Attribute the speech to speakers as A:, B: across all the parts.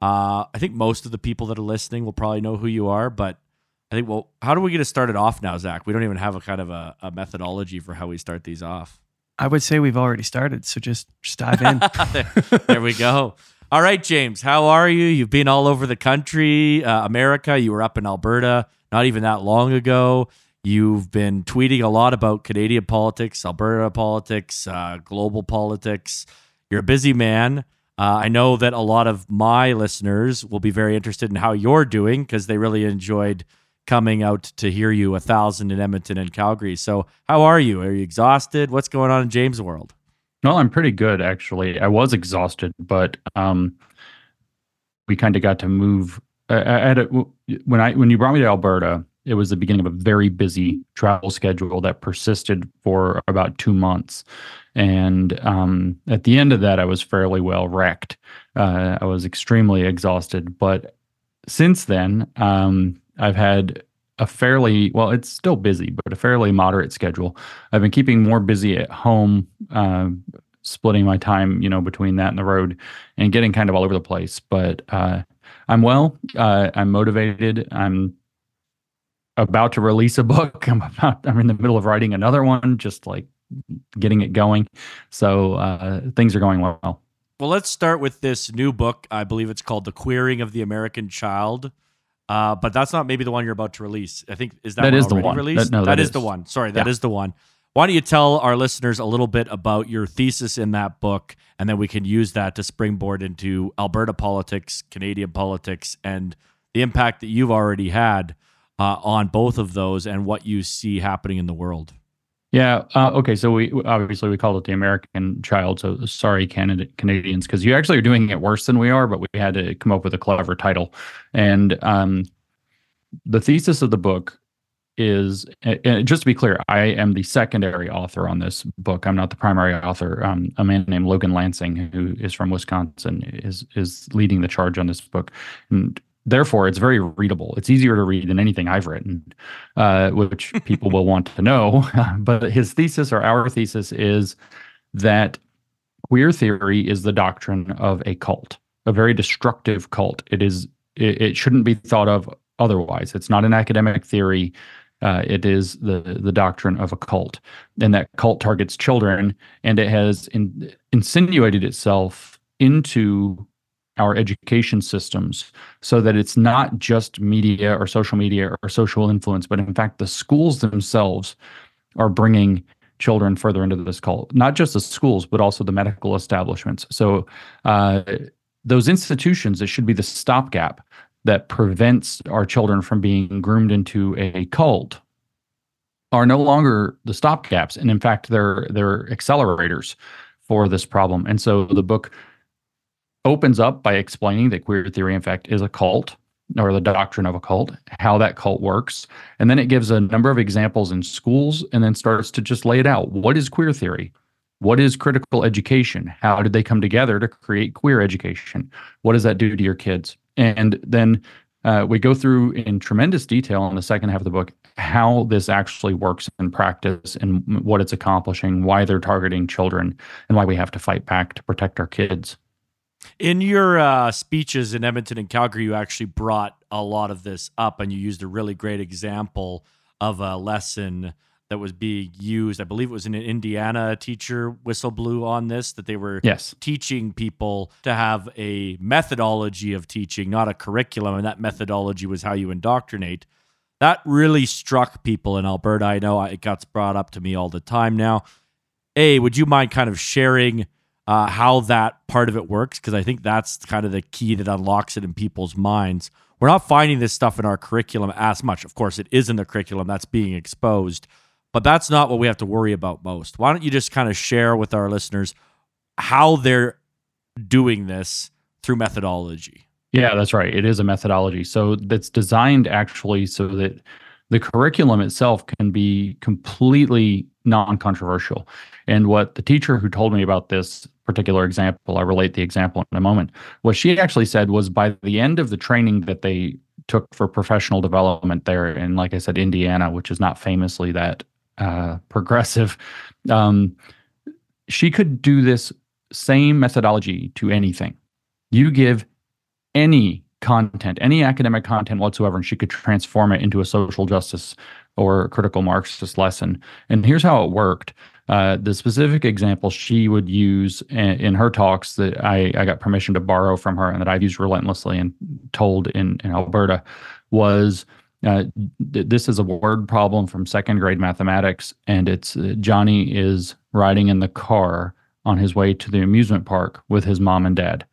A: Uh, I think most of the people that are listening will probably know who you are, but I think, well, how do we get to start it off now, Zach? We don't even have a kind of a, a methodology for how we start these off.
B: I would say we've already started, so just, just dive in.
A: there, there we go. All right, James, how are you? You've been all over the country, uh, America. You were up in Alberta not even that long ago. You've been tweeting a lot about Canadian politics, Alberta politics, uh, global politics. You're a busy man. Uh, I know that a lot of my listeners will be very interested in how you're doing because they really enjoyed coming out to hear you a thousand in Edmonton and Calgary. So, how are you? Are you exhausted? What's going on in James' world?
C: No, I'm pretty good actually. I was exhausted, but um, we kind of got to move. I, I had a, when I when you brought me to Alberta, it was the beginning of a very busy travel schedule that persisted for about two months, and um, at the end of that, I was fairly well wrecked. Uh, I was extremely exhausted, but since then, um, I've had a fairly well it's still busy but a fairly moderate schedule. I've been keeping more busy at home uh, splitting my time you know between that and the road and getting kind of all over the place. But uh, i'm well. Uh, i'm motivated. I'm about to release a book i'm about i'm in the middle of writing another one just like getting it going so uh, things are going well
A: well let's start with this new book i believe it's called the queering of the american child uh, but that's not maybe the one you're about to release. I think is that,
C: that
A: one
C: is the one
A: released?
C: That, no,
A: that, that
C: is.
A: is. the one. Sorry, that yeah. is the one. Why don't you tell our listeners a little bit about your thesis in that book, and then we can use that to springboard into Alberta politics, Canadian politics, and the impact that you've already had uh, on both of those, and what you see happening in the world.
C: Yeah. Uh, okay. So we obviously we called it the American Child. So sorry, Canada, Canadians, because you actually are doing it worse than we are. But we had to come up with a clever title, and um, the thesis of the book is just to be clear, I am the secondary author on this book. I'm not the primary author. Um, a man named Logan Lancing, who is from Wisconsin, is is leading the charge on this book. And therefore it's very readable. It's easier to read than anything i've written uh, which people will want to know. But his thesis or our thesis is that queer theory is the doctrine of a cult a very destructive cult. It is it, it shouldn't be thought of otherwise. It's not an academic theory. Uh, it is the the doctrine of a cult, and that cult targets children, and it has in, insinuated itself into our education systems so that it's not just media or social media or social influence, but in fact, the schools themselves are bringing children further into this cult, not just the schools, but also the medical establishments. So, uh, those institutions that should be the stopgap that prevents our children from being groomed into a cult are no longer the stopgaps and in fact they're they're accelerators for this problem and so the book opens up by explaining that queer theory, in fact, is a cult or the doctrine of a cult, how that cult works. And then it gives a number of examples in schools and then starts to just lay it out. What is queer theory? What is critical education? How did they come together to create queer education? What does that do to your kids? And then uh, we go through in tremendous detail in the second half of the book how this actually works in practice and what it's accomplishing, why they're targeting children, and why we have to fight back to protect our kids.
A: In your uh, speeches in Edmonton and Calgary, you actually brought a lot of this up, and you used a really great example of a lesson that was being used. I believe it was an Indiana. Teacher whistle blew on this that they were
C: yes.
A: teaching people to have a methodology of teaching, not a curriculum, and that methodology was how you indoctrinate. That really struck people in Alberta. I know it gets brought up to me all the time now. A, would you mind kind of sharing? Uh, how that part of it works because I think that's kind of the key that unlocks it in people's minds. We're not finding this stuff in our curriculum as much. Of course, it is in the curriculum that's being exposed, but that's not what we have to worry about most. Why don't you just kind of share with our listeners how they're doing this through methodology?
C: Yeah, that's right. It is a methodology. So that's designed actually so that the curriculum itself can be completely non controversial. And what the teacher who told me about this particular example, I relate the example in a moment. What she actually said was by the end of the training that they took for professional development there in, like I said, Indiana, which is not famously that uh, progressive, um, she could do this same methodology to anything. You give any content, any academic content whatsoever, and she could transform it into a social justice or critical Marxist lesson. And here's how it worked. Uh, the specific example she would use in, in, her talks that I, I got permission to borrow from her and that I've used relentlessly and told in, in Alberta was uh, th- this is a word problem from second grade mathematics. And it's uh, Johnny is riding in the car on his way to the amusement park with his mom and dad.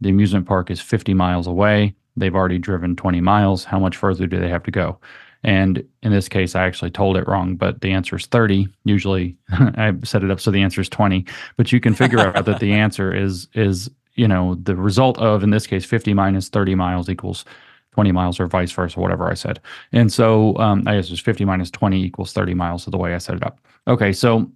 C: The amusement park is 50 miles away. They've already driven 20 miles. How much further do they have to go? And in this case, I actually told it wrong, but the answer is 30. Usually I set it up so the answer is 20, but you can figure out that the answer is, is, you know, the result of, in this case, 50 minus 30 miles equals 20 miles or vice versa, whatever I said. And so um, I guess it's 50 minus 20 equals 30 miles of the way I set it up. Okay. So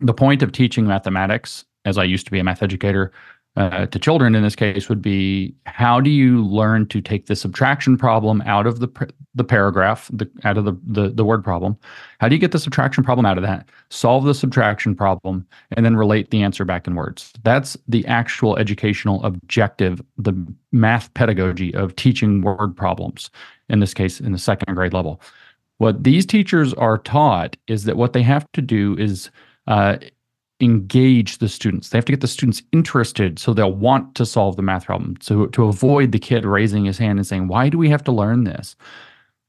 C: the point of teaching mathematics, as I used to be a math educator, uh, to children in this case would be how do you learn to take the subtraction problem out of the the paragraph the, out of the, the the word problem? How do you get the subtraction problem out of that? Solve the subtraction problem and then relate the answer back in words. That's the actual educational objective the math pedagogy of teaching word problems in this case in the second grade level. What these teachers are taught is that what they have to do is uh, engage the students. They have to get the students interested so they'll want to solve the math problem. So to avoid the kid raising his hand and saying, "Why do we have to learn this?"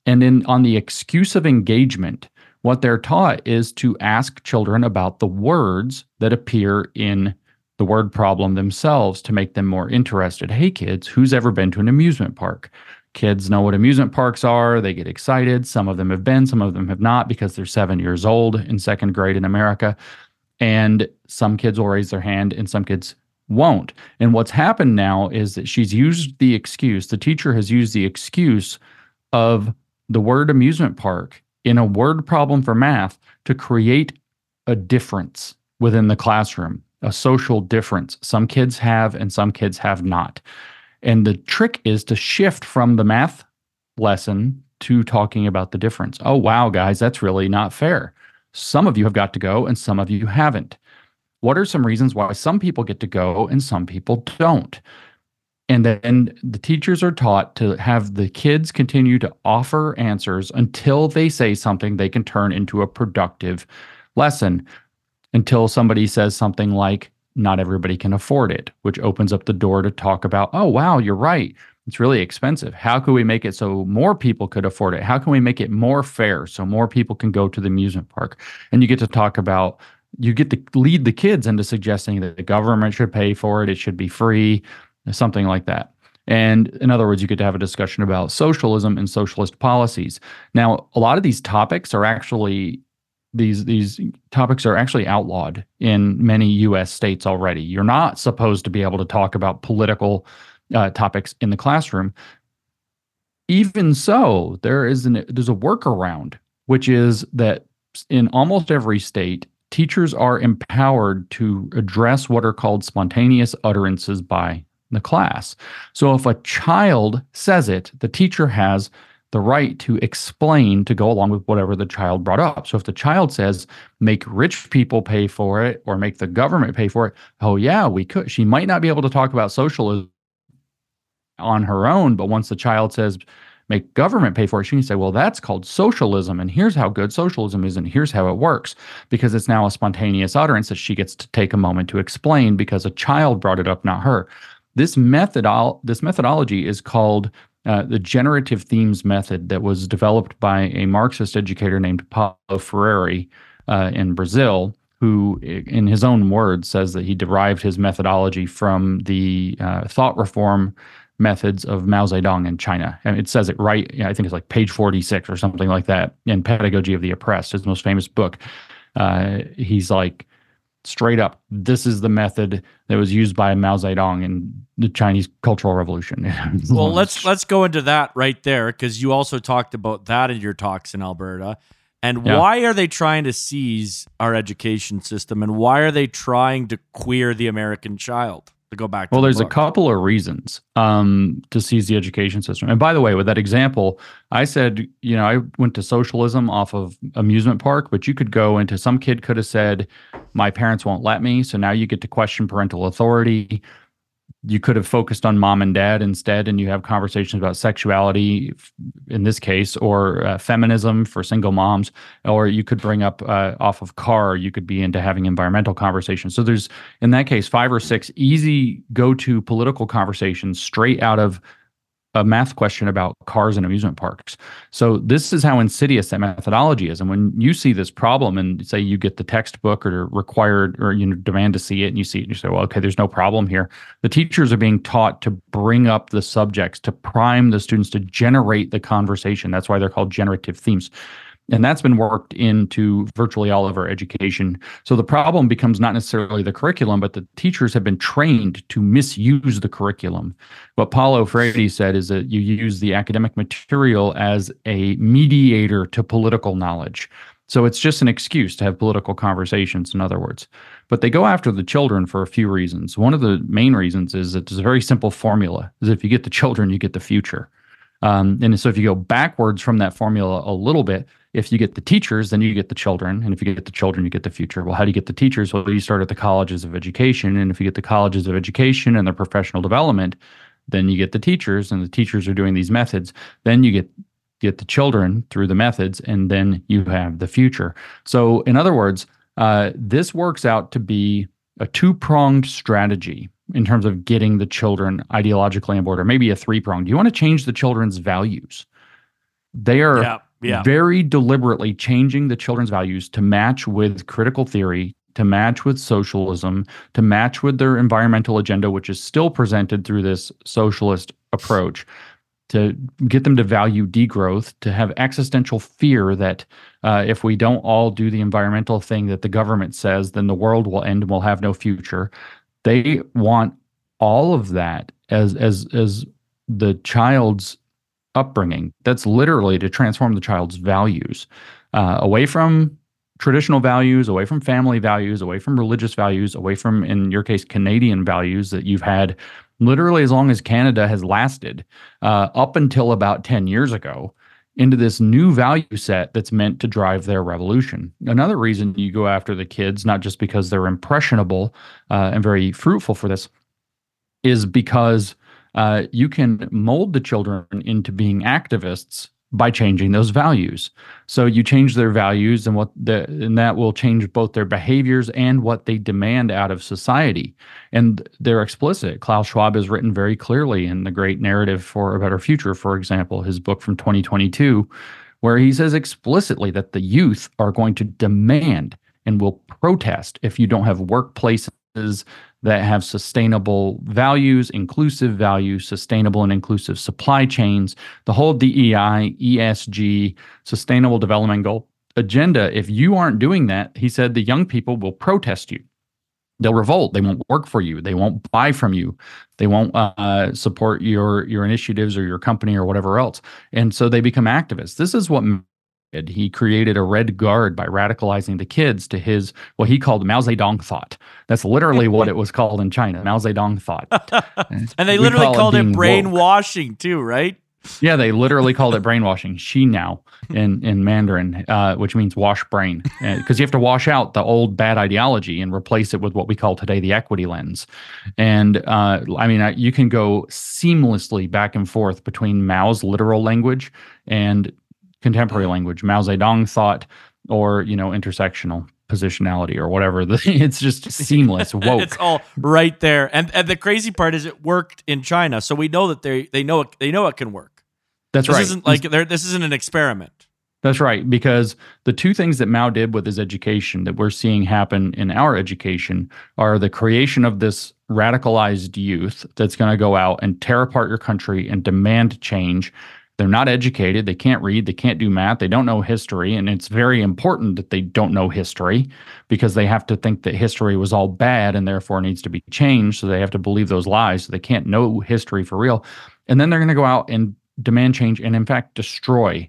C: And then on the excuse of engagement, what they're taught is to ask children about the words that appear in the word problem themselves to make them more interested. Hey kids, who's ever been to an amusement park? Kids know what amusement parks are. They get excited. Some of them have been, some of them have not because they're seven years old in second grade in America and some kids will raise their hand and some kids won't. And what's happened now is that she's used the excuse, the teacher has used the excuse of the word amusement park in a word problem for math to create a difference within the classroom, a social difference. Some kids have and some kids have not. And the trick is to shift from the math lesson to talking about the difference. Oh, wow, guys, that's really not fair. Some of you have got to go and some of you haven't. What are some reasons why some people get to go and some people don't? And then the teachers are taught to have the kids continue to offer answers until they say something they can turn into a productive lesson. Until somebody says something like, not everybody can afford it, which opens up the door to talk about, oh, wow, you're right. It's really expensive. How can we make it so more people could afford it? How can we make it more fair so more people can go to the amusement park? And you get to talk about, you get to lead the kids into suggesting that the government should pay for it, it should be free, something like that. And in other words, you get to have a discussion about socialism and socialist policies. Now, a lot of these topics are actually these these topics are actually outlawed in many US states already. You're not supposed to be able to talk about political uh, topics in the classroom. Even so, there is an there's a workaround, which is that in almost every state, teachers are empowered to address what are called spontaneous utterances by the class. So if a child says it, the teacher has the right to explain to go along with whatever the child brought up. So if the child says, make rich people pay for it or make the government pay for it, oh, yeah, we could. She might not be able to talk about socialism on her own. But once the child says, make government pay for it, she can say, well, that's called socialism. And here's how good socialism is. And here's how it works. Because it's now a spontaneous utterance that she gets to take a moment to explain because a child brought it up, not her. This methodol- this methodology is called uh, the generative themes method that was developed by a Marxist educator named Paulo Freire uh, in Brazil who, in his own words, says that he derived his methodology from the uh, thought reform methods of Mao Zedong in China. And it says it right, I think it's like page 46 or something like that in Pedagogy of the Oppressed, his most famous book. Uh, he's like, straight up, this is the method that was used by Mao Zedong in the Chinese Cultural Revolution.
A: well, let's let's go into that right there because you also talked about that in your talks in Alberta. And yeah. why are they trying to seize our education system and why are they trying to queer the American child? To go back.
C: well,
A: the
C: there's a couple of reasons um, to seize the education system. And by the way, with that example, I said, you know, I went to socialism off of amusement park, but you could go into some kid could have said, my parents won't let me, so now you get to question parental authority. You could have focused on mom and dad instead and you have conversations about sexuality in this case or uh, feminism for single moms or you could bring up uh, off of car you could be into having environmental conversations. So there's in that case five or six easy go-to political conversations straight out of a math question about cars and amusement parks. So this is how insidious that methodology is. And when you see this problem and say you get the textbook or required or you know demand to see it and you see it and you say, well, okay, there's no problem here. The teachers are being taught to bring up the subjects, to prime the students to generate the conversation. That's why they're called generative themes. And that's been worked into virtually all of our education. So the problem becomes not necessarily the curriculum, but the teachers have been trained to misuse the curriculum. What Paulo Freire said is that you use the academic material as a mediator to political knowledge. So it's just an excuse to have political conversations, in other words. But they go after the children for a few reasons. One of the main reasons is that it's a very simple formula: is if you get the children, you get the future. Um, and so if you go backwards from that formula a little bit, if you get the teachers, then you get the children. And if you get the children, you get the future. Well, how do you get the teachers? Well, you start at the colleges of education. And if you get the colleges of education and their professional development, then you get the teachers, and the teachers are doing these methods. Then you get get the children through the methods, and then you have the future. So, in other words, uh, this works out to be a two pronged strategy in terms of getting the children ideologically on board, or maybe a three pronged. Do you want to change the children's values. They are yeah yeah. very deliberately changing the children's values to match with critical theory, to match with socialism, to match with their environmental agenda, which is still presented through this socialist approach, to get them to value degrowth, to have existential fear that uh, if we don't all do the environmental thing that the government says, then the world will end and we'll have no future. They want all of that as as as the child's upbringing. That's literally to transform the child's values uh, away from traditional values, away from family values, away from religious values, away from, in your case, Canadian values that you've had literally as long as Canada has lasted, uh, up until about 10 years ago, into this new value set that's meant to drive their revolution. Another reason you go after the kids, not just because they're impressionable uh, and very fruitful for this, is because uh, you can mold the children into being activists by changing those values. So you change their values and what the and that will change both their behaviors and what they demand out of society. And they're explicit. Klaus Schwab has written very clearly in The Great Narrative for a Better Future, for example, his book from 2022, where he says explicitly that the youth are going to demand and will protest if you don't have workplaces that have sustainable values, inclusive values, sustainable and inclusive supply chains, the whole DEI, ESG, sustainable development goal agenda. If you aren't doing that, he said the young people will protest you. They'll revolt. They won't work for you. They won't buy from you. They won't uh, support your your initiatives or your company or whatever else. And so they become activists. This is what he created a red guard by radicalizing the kids to his what he called Mao Zedong thought. That's literally what it was called in China, Mao Zedong thought.
A: and they we literally call called it, it brainwashing woke. too, right?
C: Yeah, they literally called it brainwashing. She now in in Mandarin, uh, which means wash brain, because uh, you have to wash out the old bad ideology and replace it with what we call today the equity lens. And uh, I mean, I, you can go seamlessly back and forth between Mao's literal language and contemporary mm-hmm. language, Mao Zedong thought, or you know, intersectional positionality or whatever. it's just seamless. Woke.
A: it's all right there. And and the crazy part is it worked in China, so we know that they they know it, they know it can work.
C: That's
A: this
C: right.
A: Isn't like this isn't an experiment.
C: That's right, because the two things that Mao did with his education that we're seeing happen in our education are the creation of this radicalized youth that's going to go out and tear apart your country and demand change they're not educated. They can't read. They can't do math. They don't know history. And it's very important that they don't know history because they have to think that history was all bad and therefore needs to be changed. So they have to believe those lies. So they can't know history for real. And then they're going to go out and demand change and, in fact, destroy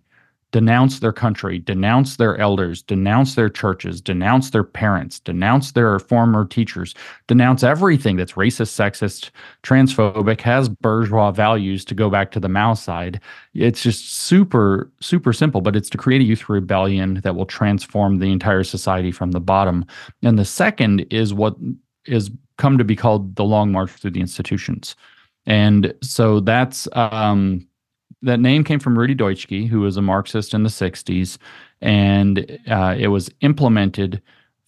C: denounce their country, denounce their elders, denounce their churches, denounce their parents, denounce their former teachers, denounce everything that's racist, sexist, transphobic, has bourgeois values to go back to the Mao side. It's just super, super simple, but it's to create a youth rebellion that will transform the entire society from the bottom. And the second is what is come to be called the Long March through the institutions. And so that's um, that name came from Rudi Dutschke, who was a Marxist in the 60s, and uh, it was implemented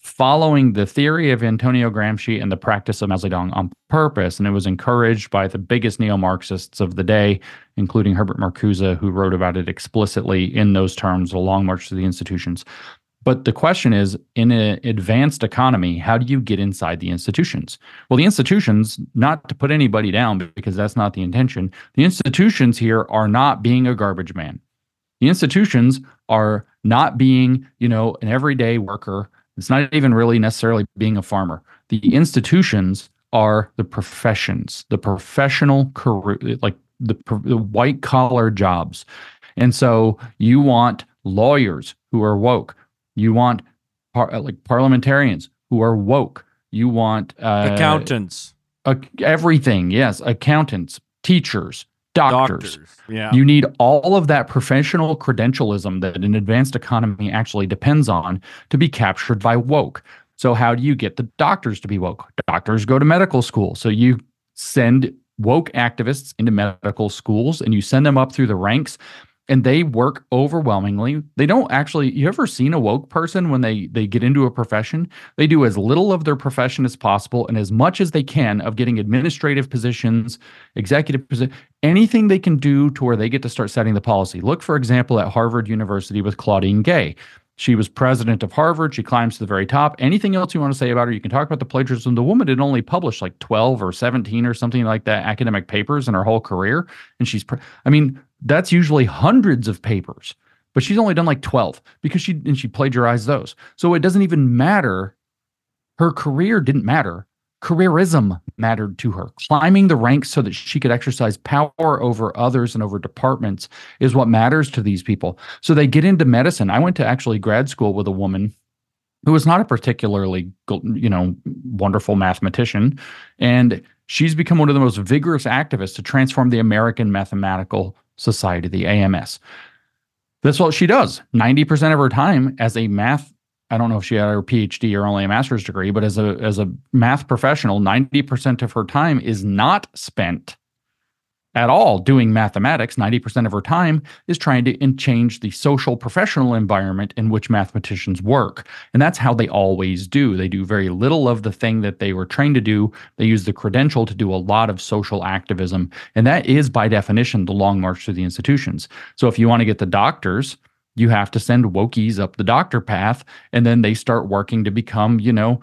C: following the theory of Antonio Gramsci and the practice of Mao Zedong on purpose. And it was encouraged by the biggest neo Marxists of the day, including Herbert Marcuse, who wrote about it explicitly in those terms, a long march to the institutions. But the question is in an advanced economy, how do you get inside the institutions? Well, the institutions, not to put anybody down because that's not the intention, the institutions here are not being a garbage man. The institutions are not being, you know, an everyday worker it's not even really necessarily being a farmer. The institutions are the professions, the professional career, like the, the white collar jobs. And so you want lawyers who are woke. You want par- like parliamentarians who are woke. You want uh,
A: accountants.
C: Uh, everything. Yes. Accountants, teachers, doctors. doctors.
A: Yeah.
C: You need all of that professional credentialism that an advanced economy actually depends on to be captured by woke. So how do you get the doctors to be woke? Doctors go to medical school. So you send woke activists into medical schools and you send them up through the ranks and they work overwhelmingly. They don't actually you ever seen a woke person when they they get into a profession? They do as little of their profession as possible and as much as they can of getting administrative positions executive position anything they can do to where they get to start setting the policy. Look for example at harvard university with claudine gay she was president of Harvard. She climbs to the very top. Anything else you want to say about her? You can talk about the plagiarism. The woman had only published like 12 or 17 or something like that academic papers in her whole career. And she's, pre- I mean, that's usually hundreds of papers, but she's only done like 12 because she and she plagiarized those. So it doesn't even matter. Her career didn't matter. Careerism mattered to her. Climbing the ranks so that she could exercise power over others and over departments is what matters to these people. So they get into medicine. I went to actually grad school with a woman who was not a particularly you know wonderful mathematician and she's become one of the most vigorous activists to transform the American mathematical Society, the AMS. That's what she does 90% of her time as a math. I don't know if she had her PhD or only a master's degree, but as a as a math professional, 90% of her time is not spent at all doing mathematics, 90% of her time is trying to change the social professional environment in which mathematicians work. And that's how they always do. They do very little of the thing that they were trained to do. They use the credential to do a lot of social activism. And that is, by definition, the long march through the institutions. So if you want to get the doctors, you have to send wokies up the doctor path, and then they start working to become, you know,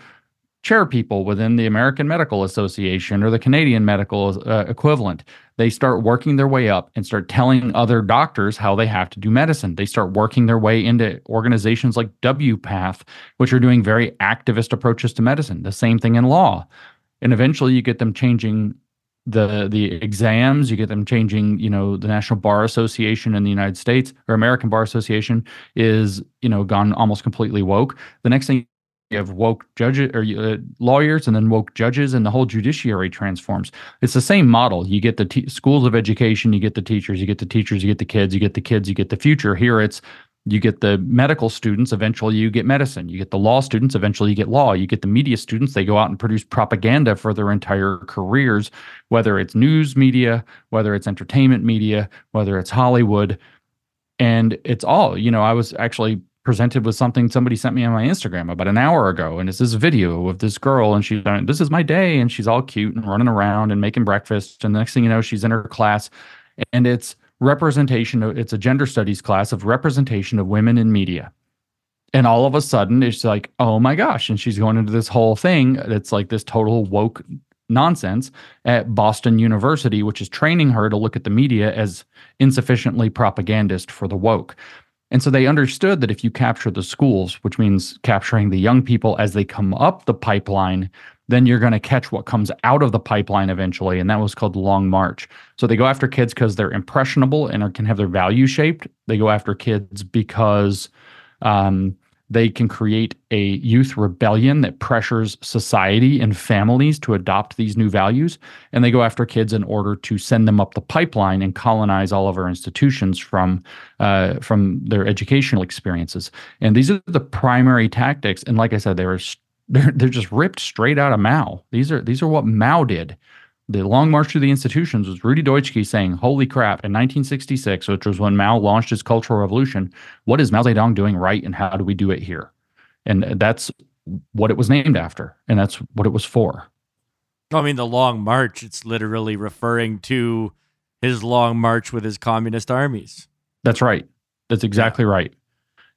C: chair people within the American Medical Association or the Canadian Medical uh, equivalent. They start working their way up and start telling other doctors how they have to do medicine. They start working their way into organizations like WPATH, which are doing very activist approaches to medicine. The same thing in law. And eventually you get them changing the the exams you get them changing you know the national bar association in the united states or american bar association is you know gone almost completely woke. The next thing you have woke judges or uh, lawyers and then woke judges and the whole judiciary transforms. It's the same model. You get the schools of education you get the teachers you get the teachers you get the kids you get the kids you get the future. Here it's you get the medical students eventually you get medicine. You get the law students eventually you get law. You get the media students they go out and produce propaganda for their entire careers whether it's news media whether it's entertainment media whether it's hollywood. And it's all you know i was actually presented with something somebody sent me on my Instagram about an hour ago, and it's this video of this girl, and she's this is my day, and she's all cute and running around and making breakfast, and the next thing you know, she's in her class, and it's representation. Of, it's a gender studies class of representation of women in media, and all of a sudden, it's like, oh my gosh, and she's going into this whole thing that's like this total woke nonsense at Boston University, which is training her to look at the media as insufficiently propagandist for the woke. And so they understood that if you capture the schools, which means capturing the young people as they come up the pipeline, then you're going to catch what comes out of the pipeline eventually. And that was called Long March. So they go after kids because they're impressionable and are, can have their value shaped. They go after kids because um, they can create a youth rebellion that pressures society and families to adopt these new values. And they go after kids in order to send them up the pipeline and colonize all of our institutions from uh, from their educational experiences. And these are the primary tactics. And like I said, they were they're they're just ripped straight out of Mao. These are these are what Mao did. The Long March through the Institutions was Rudi Dutschke saying, "Holy crap!" In 1966, which was when Mao launched his Cultural Revolution, what is Mao Zedong doing right, and how do we do it here? And that's what it was named after, and that's what it was for.
A: I mean, the Long March. It's literally referring to his long march with his communist armies.
C: That's right. That's exactly yeah. right.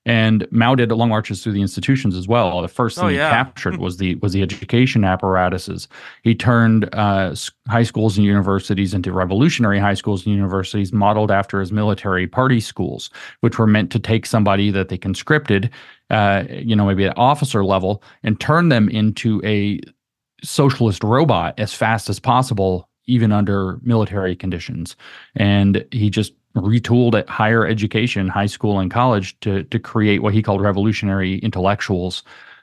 C: And Mao did long marches through the institutions as well. The first thing oh, yeah. he captured was the was the education apparatuses. He turned uh, high schools and universities into revolutionary high schools and universities, modeled after his military party schools, which were meant to take somebody that they conscripted, uh, you know, maybe at officer level, and turn them into a socialist robot as fast as possible, even under military conditions. And he just retooled at higher education, high school and college to to create what he called revolutionary intellectuals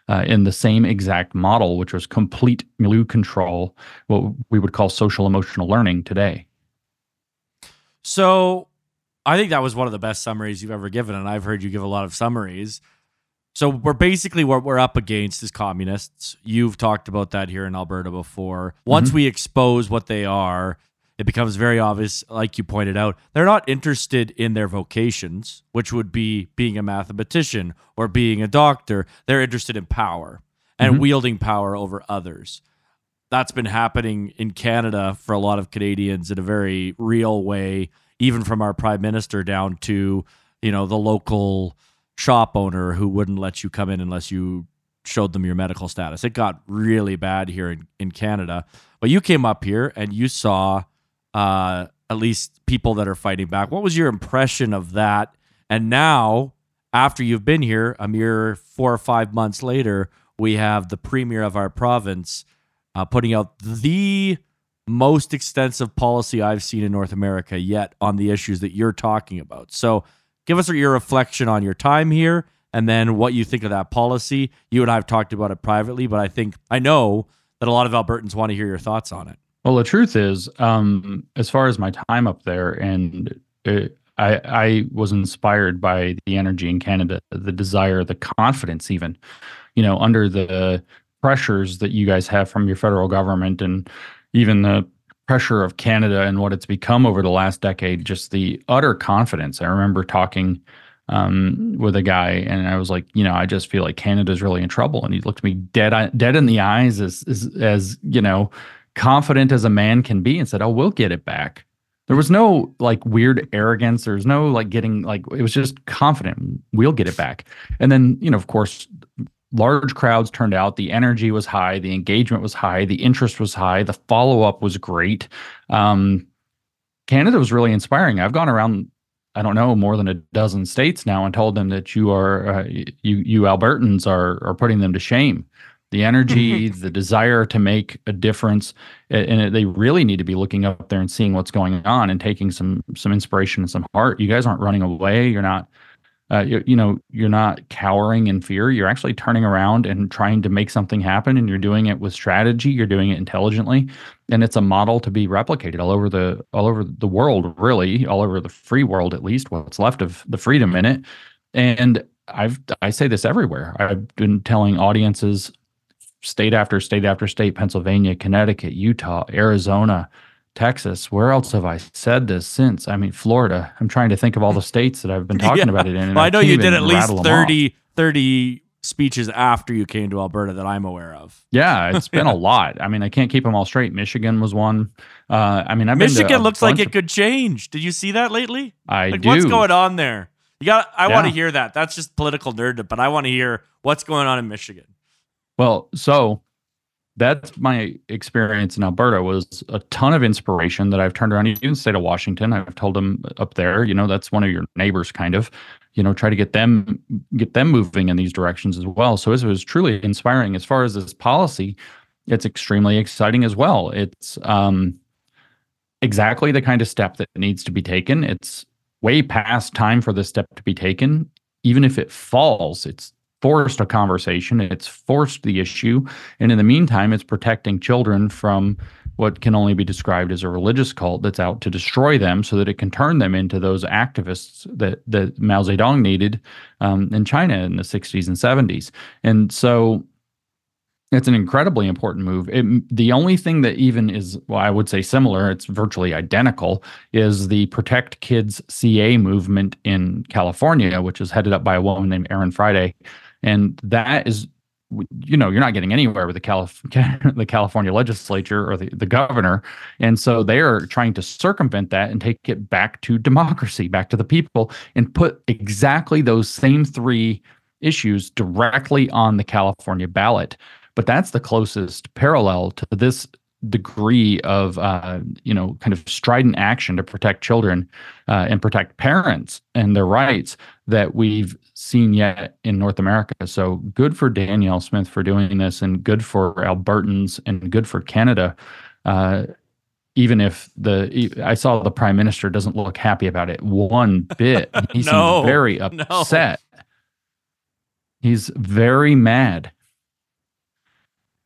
C: uh, in the same exact model, which was complete milieu control, what we would call social emotional learning today.
A: So, I think that was one of the best summaries you've ever given, and I've heard you give a lot of summaries. So we're basically what we're up against is communists. You've talked about that here in Alberta before. Once mm-hmm. we expose what they are, it becomes very obvious, like you pointed out, they're not interested in their vocations, which would be being a mathematician or being a doctor. They're interested in power and mm-hmm. wielding power over others. That's been happening in Canada for a lot of Canadians in a very real way, even from our prime minister down to, you know, the local shop owner who wouldn't let you come in unless you showed them your medical status. It got really bad here in, in Canada. But you came up here and you saw uh, at least people that are fighting back. What was your impression of that? And now, after you've been here, a mere four or five months later, we have the premier of our province uh, putting out the most extensive policy I've seen in North America yet on the issues that you're talking about. So, give us your reflection on your time here and then what you think of that policy. You and I have talked about it privately, but I think I know that a lot of Albertans want to hear your thoughts on it.
C: Well, the truth is, um, as far as my time up there, and it, I, I was inspired by the energy in Canada, the desire, the confidence, even, you know, under the pressures that you guys have from your federal government and even the pressure of Canada and what it's become over the last decade, just the utter confidence. I remember talking um, with a guy, and I was like, you know, I just feel like Canada's really in trouble, and he looked me dead dead in the eyes as as, as you know confident as a man can be and said, "Oh, we'll get it back." There was no like weird arrogance. There's no like getting like it was just confident. We'll get it back. And then you know, of course, large crowds turned out. The energy was high. The engagement was high. The interest was high. The follow up was great. Um, Canada was really inspiring. I've gone around I don't know more than a dozen states now and told them that you are uh, you you Albertans are are putting them to shame the energy, the desire to make a difference, and they really need to be looking up there and seeing what's going on and taking some some inspiration and some heart. You guys aren't running away. You're not, uh, you, you know, you're not cowering in fear. You're actually turning around and trying to make something happen, and you're doing it with strategy. You're doing it intelligently, and it's a model to be replicated all over the all over the world. Really, all over the free world, at least what's left of the freedom in it. And I've I say this everywhere. I've been telling audiences state after state after state Pennsylvania, Connecticut, Utah, Arizona, Texas. Where else have I said this since? I mean, Florida. I'm trying to think of all the states that I've been talking yeah. about it in.
A: Well, I, I know you did at least 30, 30 speeches after you came to Alberta that I'm aware of.
C: Yeah, it's been a lot. I mean, I can't keep them all straight. Michigan was one. Uh, I mean, I've
A: Michigan looks like it could change. Did you see that lately?
C: I
A: like,
C: do.
A: What's going on there? You got. I yeah. want to hear that. That's just political nerd, but I want to hear what's going on in Michigan.
C: Well, so that's my experience in Alberta was a ton of inspiration that I've turned around. Even the state of Washington, I've told them up there, you know, that's one of your neighbors, kind of, you know, try to get them get them moving in these directions as well. So it was truly inspiring. As far as this policy, it's extremely exciting as well. It's um, exactly the kind of step that needs to be taken. It's way past time for this step to be taken. Even if it falls, it's forced a conversation, it's forced the issue. And in the meantime, it's protecting children from what can only be described as a religious cult that's out to destroy them so that it can turn them into those activists that, that Mao Zedong needed um, in China in the 60s and 70s. And so It's an incredibly important move. It, the only thing that even is, well, I would say similar, it's virtually identical, is the Protect Kids CA movement in California, which is headed up by a woman named Erin Friday. And that is, you know, you're not getting anywhere with the, Calif- the California legislature or the, the governor. And so they are trying to circumvent that and take it back to democracy, back to the people, and put exactly those same three issues directly on the California ballot but that's the closest parallel to this degree of uh, you know kind of strident action to protect children uh, and protect parents and their rights that we've seen yet in North America. So good for Danielle Smith for doing this, and good for Albertans, and good for Canada. Uh, even if the I saw the prime minister doesn't look happy about it one bit, he no, seems very upset. No. He's very mad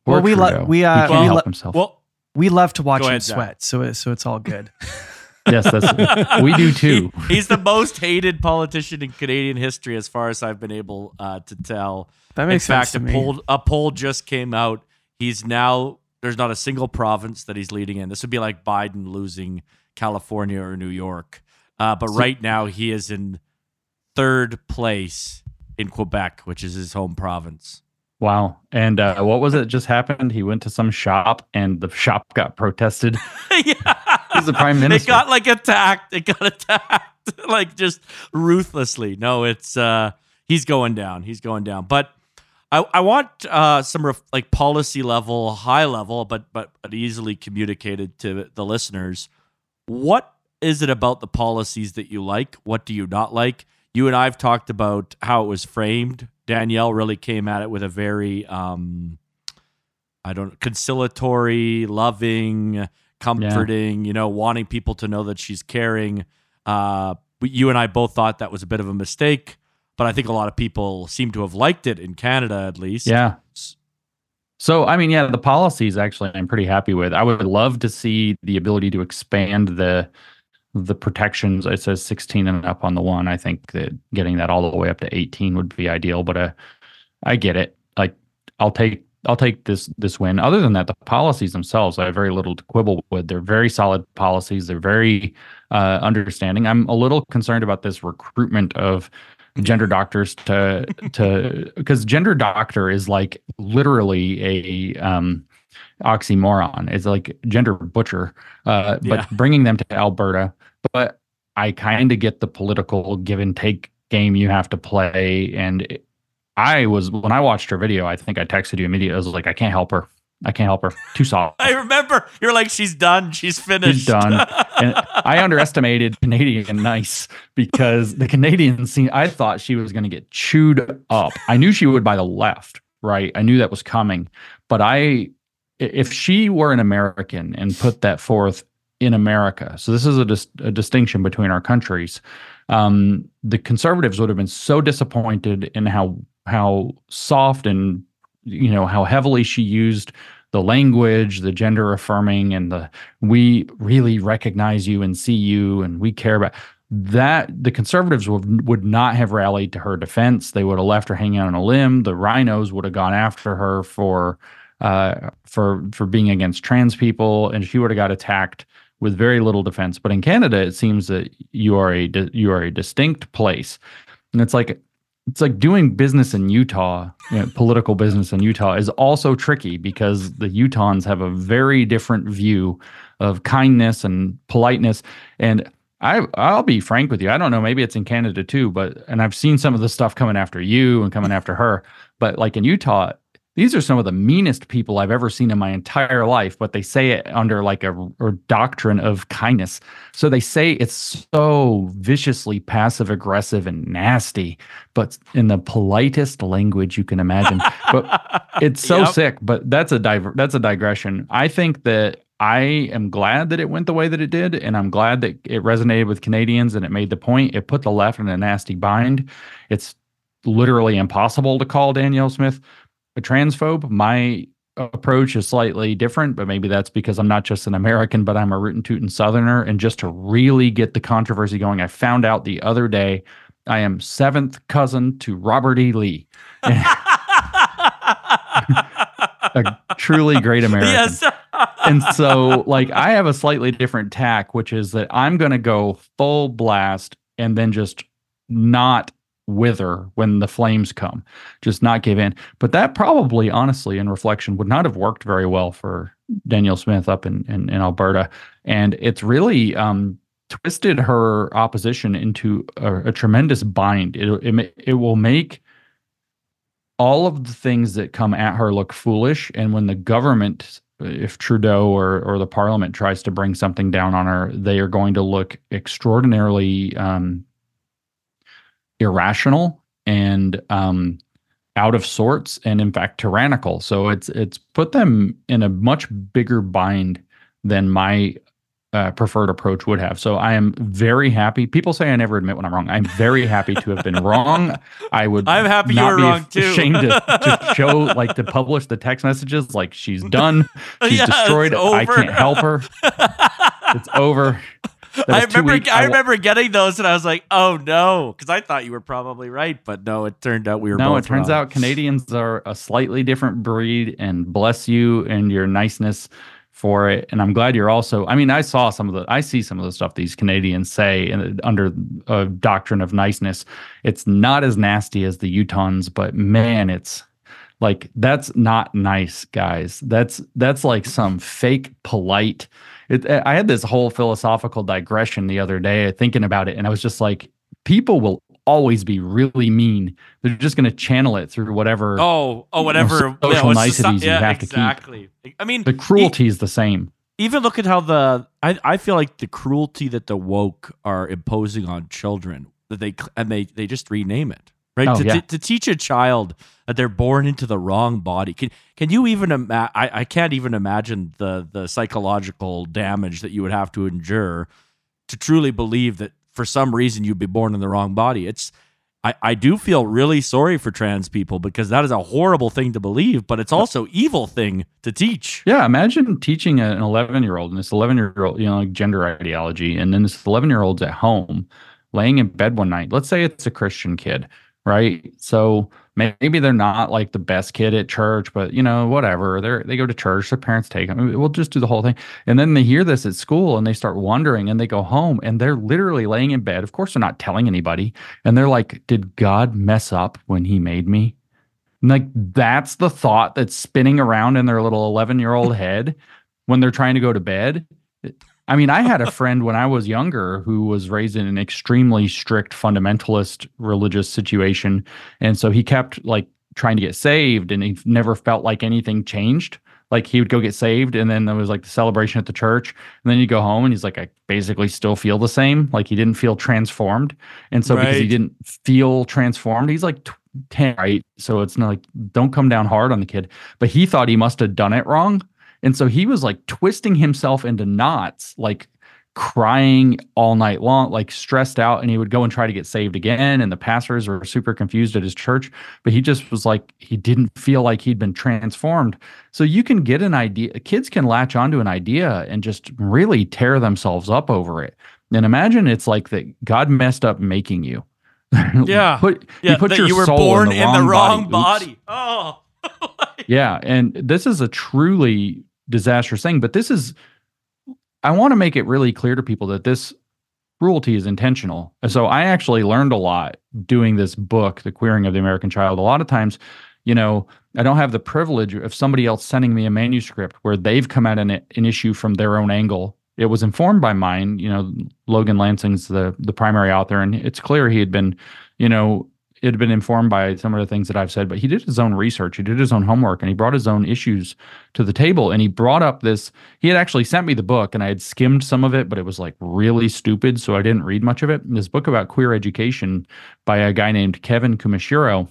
B: well, we love we uh
C: he can't we help himself.
B: Well, we love to watch ahead, him sweat, so so it's all good.
C: yes, that's we do too.
A: He, he's the most hated politician in Canadian history, as far as I've been able uh, to tell.
B: That makes
A: in fact,
B: sense.
A: a poll a poll just came out. He's now there's not a single province that he's leading in. This would be like Biden losing California or New York. Uh, but so, right now he is in third place in Quebec, which is his home province.
C: Wow. And uh, what was it just happened? He went to some shop and the shop got protested.
A: yeah.
C: He's the prime minister.
A: It got like attacked. It got attacked like just ruthlessly. No, it's uh he's going down. He's going down. But I, I want uh, some ref- like policy level, high level, but, but but easily communicated to the listeners. What is it about the policies that you like? What do you not like? You and I've talked about how it was framed Danielle really came at it with a very um, I don't conciliatory, loving, comforting, yeah. you know, wanting people to know that she's caring. Uh, you and I both thought that was a bit of a mistake, but I think a lot of people seem to have liked it in Canada at least.
C: Yeah. So, I mean, yeah, the policies actually I'm pretty happy with. I would love to see the ability to expand the the protections it says 16 and up on the one i think that getting that all the way up to 18 would be ideal but uh, i get it like i'll take i'll take this this win other than that the policies themselves i have very little to quibble with they're very solid policies they're very uh, understanding i'm a little concerned about this recruitment of gender doctors to to because gender doctor is like literally a um oxymoron. It's like gender butcher. Uh, yeah. But bringing them to Alberta, but I kind of get the political give and take game you have to play. And I was when I watched her video, I think I texted you immediately. I was like, I can't help her. I can't help her. Too soft.
A: I remember you're like, she's done. She's finished.
C: She's done. and I underestimated Canadian nice because the Canadian scene, I thought she was going to get chewed up. I knew she would by the left, right? I knew that was coming. But I, if she were an American and put that forth in America. So this is a, dis- a distinction between our countries. Um, the conservatives would have been so disappointed in how how soft and you know how heavily she used the language, the gender affirming, and the we really recognize you and see you and we care about that. The conservatives would would not have rallied to her defense. They would have left her hanging on a limb. The RINOs would have gone after her for uh, for for being against trans people, and she would have got attacked with very little defense. But in Canada, it seems that you are a you are a distinct place, and it's like it's like doing business in Utah, you know, political business in Utah is also tricky because the Utahns have a very different view of kindness and politeness. And I I'll be frank with you, I don't know, maybe it's in Canada too, but and I've seen some of the stuff coming after you and coming after her, but like in Utah, these are some of the meanest people I've ever seen in my entire life, but they say it under like a, a doctrine of kindness. So they say it's so viciously passive aggressive and nasty, but in the politest language you can imagine. but it's so yep. sick. But that's a diver- that's a digression. I think that I am glad that it went the way that it did, and I'm glad that it resonated with Canadians and it made the point. It put the left in a nasty bind. It's literally impossible to call Danielle Smith a transphobe. My approach is slightly different, but maybe that's because I'm not just an American, but I'm a root rootin' tootin' Southerner. And just to really get the controversy going, I found out the other day I am seventh cousin to Robert E. Lee. a truly great American. Yes. and so, like, I have a slightly different tack, which is that I'm going to go full blast and then just not wither when the flames come, just not give in. But that probably, honestly, in reflection, would not have worked very well for Danielle Smith up in, in, in Alberta. And it's really um, twisted her opposition into a, a tremendous bind. It, it, it will make all of the things that come at her look foolish. And when the government, if Trudeau or, or the parliament tries to bring something down on her, they are going to look extraordinarily um, irrational and um, out of sorts and in fact tyrannical. So it's it's put them in a much bigger bind than my uh, preferred approach would have. So I am very happy. People say I never admit when I'm wrong. I'm very happy to have been wrong. I would.
A: I'm happy you were wrong too.
C: Ashamed to, to show, like, to publish the text messages, like she's done, she's yeah, destroyed. I can't help her. it's over.
A: I remember I, remember getting those and I was like, oh no, because I thought you were probably right, but no, it turned out we were.
C: No, it turns wrong. out Canadians are a slightly different breed, and bless you and your niceness for it. And I'm glad you're also. I mean, I saw some of the, I see some of the stuff these Canadians say in, under a doctrine of niceness. It's not as nasty as the Utahns, but man, it's like that's not nice, guys. That's that's like some fake polite it, eh, I had this whole philosophical digression the other day eh, thinking about it, and I was just like, people will always be really mean. They're just going to channel it through whatever.
A: Oh, oh, whatever
C: you know, social yeah, niceties yeah, you have
A: exactly.
C: to keep.
A: I mean,
C: the cruelty e- is the same.
A: Even look at how the I, I feel like the cruelty that the woke are imposing on children that they and they they just rename it right? Oh, to, yeah. to, to, teach a child that they're born into the wrong body. Can can you even imagine? I, I can't even imagine the the psychological damage that you would have to endure to truly believe that for some reason you'd be born in the wrong body. It's I, I do feel really sorry for trans people because that is a horrible thing to believe, but it's also evil thing to teach.
C: Yeah, imagine teaching an 11 year old and this 11 year old, you know, like gender ideology, and then this 11 year old's at home laying in bed one night. Let's say it's a Christian kid right? So maybe they're not like the best kid at church, but you know, whatever. They they go to church, their parents take them. We'll just do the whole thing. And then they hear this at school and they start wondering and they go home and they're literally laying in bed. Of course, they're not telling anybody. And they're like, "Did God mess up when he made me?" And like that's the thought that's spinning around in their little 11-year-old head when they're trying to go to bed. I mean, I had a friend when I was younger who was raised in an extremely strict fundamentalist religious situation. And so he kept like trying to get saved and he never felt like anything changed. Like he would go get saved and then there was like the celebration at the church. And then you go home and he's like, I basically still feel the same. Like he didn't feel transformed. And so right. because he didn't feel transformed, he's like 10, right? So it's not like, don't come down hard on the kid. But he thought he must have done it wrong. And so he was like twisting himself into knots, like crying all night long, like stressed out. And he would go and try to get saved again. And the pastors were super confused at his church, but he just was like, he didn't feel like he'd been transformed. So you can get an idea, kids can latch onto an idea and just really tear themselves up over it. And imagine it's like that God messed up making you.
A: Yeah.
C: put,
A: yeah,
C: put
A: your you were born in the wrong, in the wrong body. body.
C: Oh. yeah. And this is a truly disastrous thing. But this is, I want to make it really clear to people that this cruelty is intentional. So I actually learned a lot doing this book, The Queering of the American Child. A lot of times, you know, I don't have the privilege of somebody else sending me a manuscript where they've come at an, an issue from their own angle. It was informed by mine. You know, Logan Lancing's the the primary author, and it's clear he had been, you know, it had been informed by some of the things that I've said, but he did his own research. He did his own homework and he brought his own issues to the table. And he brought up this. He had actually sent me the book and I had skimmed some of it, but it was like really stupid. So I didn't read much of it. This book about queer education by a guy named Kevin Kumashiro.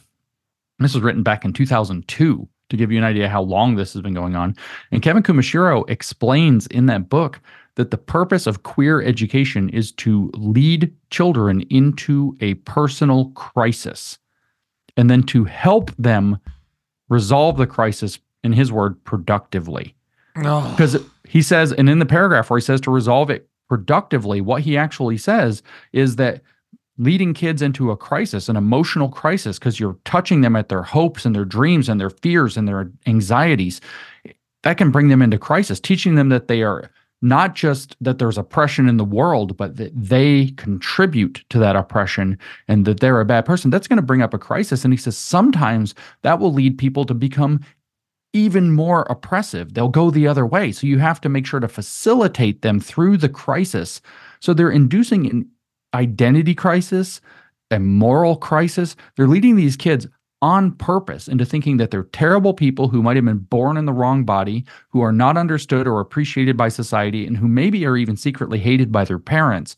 C: This was written back in 2002 to give you an idea how long this has been going on. And Kevin Kumashiro explains in that book that the purpose of queer education is to lead children into a personal crisis and then to help them resolve the crisis, in his word, productively. Oh. Because oh. he says, and in the paragraph where he says to resolve it productively, what he actually says is that leading kids into a crisis, an emotional crisis, because you're touching them at their hopes and their dreams and their fears and their anxieties. that can bring them into crisis, teaching them that they are not just that there's oppression in the world, but that they contribute to that oppression and that they're a bad person, that's going to bring up a crisis. And he says sometimes that will lead people to become even more oppressive. They'll go the other way. So you have to make sure to facilitate them through the crisis. So they're inducing an identity crisis, a moral crisis. They're leading these kids on purpose into thinking that they're terrible people who might have been born in the wrong body, who are not understood or appreciated by society, and who maybe are even secretly hated by their parents.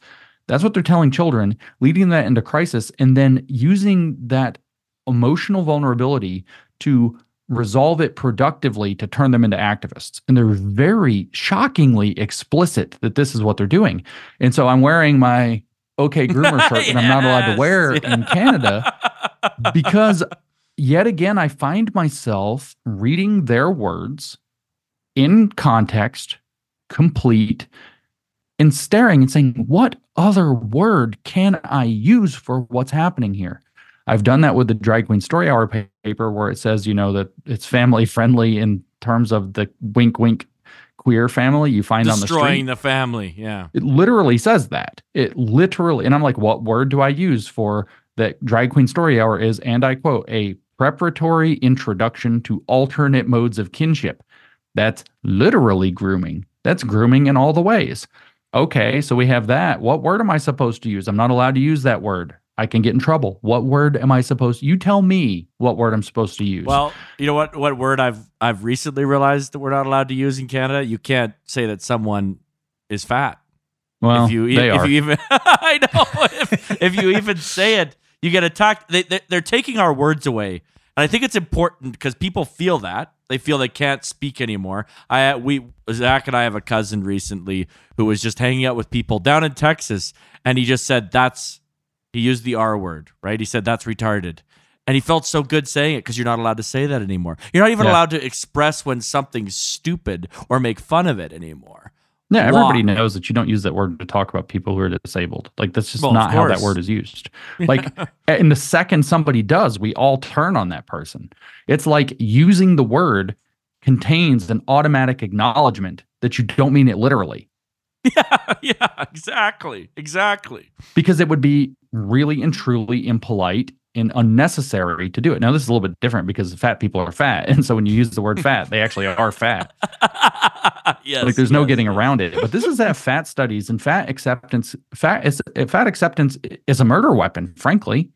C: That's what they're telling children, leading that into crisis, and then using that emotional vulnerability to resolve it productively to turn them into activists. And they're very shockingly explicit that this is what they're doing. And so I'm wearing my OK Groomer shirt yes, that I'm not allowed to wear in Canada because yet again, I find myself reading their words in context, complete, and staring and saying, what other word can I use for what's happening here? I've done that with the Drag Queen Story Hour paper where it says, you know, that it's family friendly in terms of the wink, wink queer family you find
A: Destroying
C: on the street.
A: Destroying the family. Yeah.
C: It literally says that. It literally, and I'm like, what word do I use for that Drag Queen Story Hour is, and I quote, a preparatory introduction to alternate modes of kinship. That's literally grooming. That's grooming in all the ways. Okay, so we have that. What word am I supposed to use? I'm not allowed to use that word. I can get in trouble. What word am I supposed to you tell me what word I'm supposed to use?
A: Well, you know what what word I've I've recently realized that we're not allowed to use in Canada? You can't say that someone is fat.
C: Well, if you
A: they
C: if
A: are. you even I know if, if you even say it, you get attacked. They, they, they're taking our words away. And I think it's important because people feel that they feel they can't speak anymore. I we Zach and I have a cousin recently who was just hanging out with people down in Texas, and he just said that's he used the R word, right? He said that's retarded, and he felt so good saying it because you're not allowed to say that anymore. You're not even yeah. allowed to express when something's stupid or make fun of it anymore.
C: Yeah, everybody knows that you don't use that word to talk about people who are disabled. Like that's just well, not how that word is used. Like in the second somebody does, we all turn on that person. It's like using the word contains an automatic acknowledgement that you don't mean it literally.
A: Yeah, yeah, exactly. Exactly.
C: Because it would be really and truly impolite and unnecessary to do it. Now, this is a little bit different because fat people are fat. And so when you use the word fat, they actually are fat. yes. Like there's no getting yes. around it. But this is that fat studies and fat acceptance. Fat is fat acceptance is a murder weapon, frankly.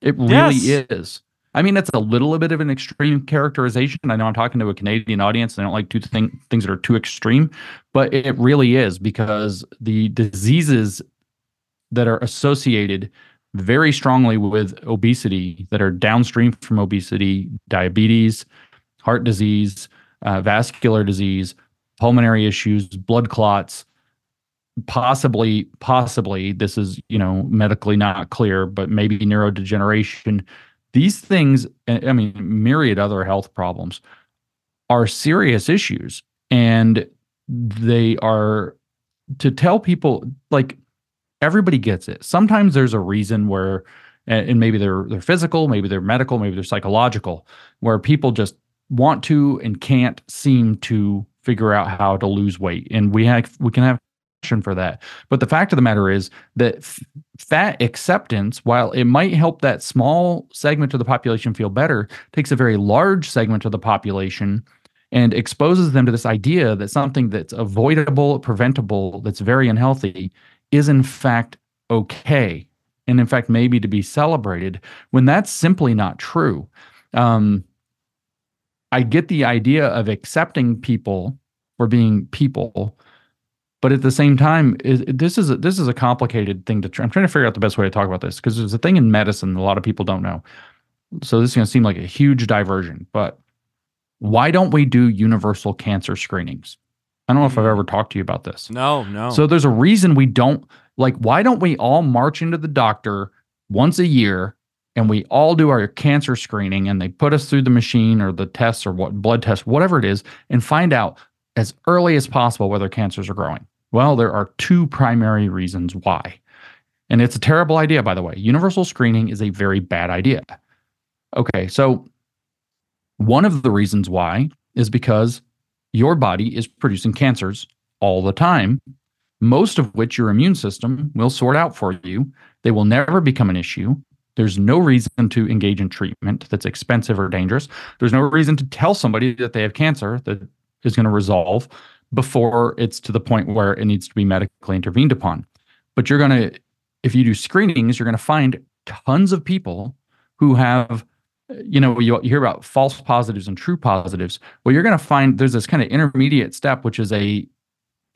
C: It really yes. is. I mean, that's a little bit of an extreme characterization. I know I'm talking to a Canadian audience. And I don't like to think things that are too extreme, but it really is because the diseases that are associated very strongly with obesity that are downstream from obesity, diabetes, heart disease, uh, vascular disease, pulmonary issues, blood clots, possibly possibly this is you know medically not clear but maybe neurodegeneration. These things i mean myriad other health problems are serious issues and they are to tell people like everybody gets it. Sometimes there's a reason where, and maybe they're they're physical, maybe they're medical, maybe they're psychological, where people just want to and can't seem to figure out how to lose weight, and we have we can have for that. But the fact of the matter is that f- fat acceptance, while it might help that small segment of the population feel better, takes a very large segment of the population and exposes them to this idea that something that's avoidable, preventable, that's very unhealthy is in fact okay and in fact maybe to be celebrated when that's simply not true um, i get the idea of accepting people for being people but at the same time is, this is a, this is a complicated thing to try. i'm trying to figure out the best way to talk about this because there's a thing in medicine a lot of people don't know so this is going to seem like a huge diversion but why don't we do universal cancer screenings I don't know if I've mm. ever talked to you about this.
A: No, no.
C: So there's a reason we don't like why don't we all march into the doctor once a year and we all do our cancer screening and they put us through the machine or the tests or what blood test whatever it is and find out as early as possible whether cancers are growing. Well, there are two primary reasons why. And it's a terrible idea by the way. Universal screening is a very bad idea. Okay, so one of the reasons why is because your body is producing cancers all the time, most of which your immune system will sort out for you. They will never become an issue. There's no reason to engage in treatment that's expensive or dangerous. There's no reason to tell somebody that they have cancer that is going to resolve before it's to the point where it needs to be medically intervened upon. But you're going to, if you do screenings, you're going to find tons of people who have, you know, you, you hear about false positives and true positives. Well, you're going to find there's this kind of intermediate step, which is a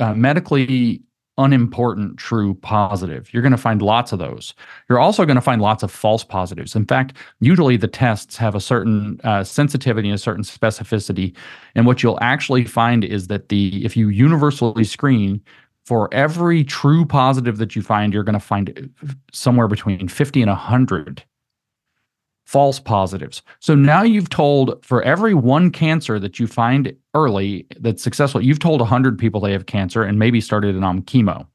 C: uh, medically unimportant true positive. You're going to find lots of those. You're also going to find lots of false positives. In fact, usually the tests have a certain uh, sensitivity and a certain specificity. And what you'll actually find is that the if you universally screen for every true positive that you find, you're going to find somewhere between 50 and 100 false positives. So now you've told for every one cancer that you find early that's successful, you've told 100 people they have cancer and maybe started it on chemo.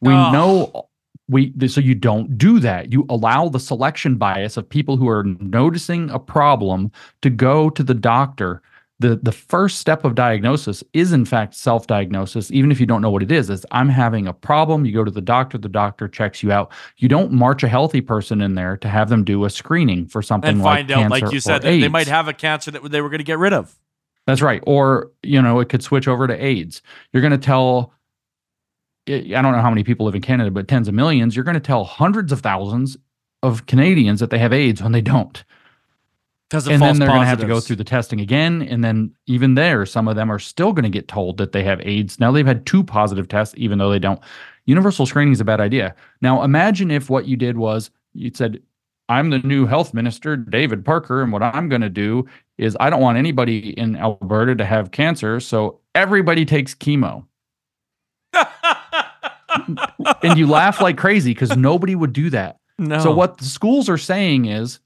C: We oh. know we so you don't do that. You allow the selection bias of people who are noticing a problem to go to the doctor the the first step of diagnosis is in fact self-diagnosis even if you don't know what it is is i'm having a problem. You go to the doctor the doctor checks you out. You don't march a healthy person in there to have them do a screening for something
A: and
C: like
A: find out like you said they might have a cancer that they were going to get rid of.
C: That's right. Or you know it could switch over to aids. You're going to tell i don't know how many people live in canada but tens of millions you're going to tell hundreds of thousands of canadians that they have aids when they don't
A: because
C: and then they're
A: going
C: to have to go through the testing again, and then even there, some of them are still going to get told that they have AIDS. Now they've had two positive tests, even though they don't. Universal screening is a bad idea. Now imagine if what you did was you said, "I'm the new health minister, David Parker, and what I'm going to do is I don't want anybody in Alberta to have cancer, so everybody takes chemo." and you laugh like crazy because nobody would do that.
A: No.
C: So what the schools are saying is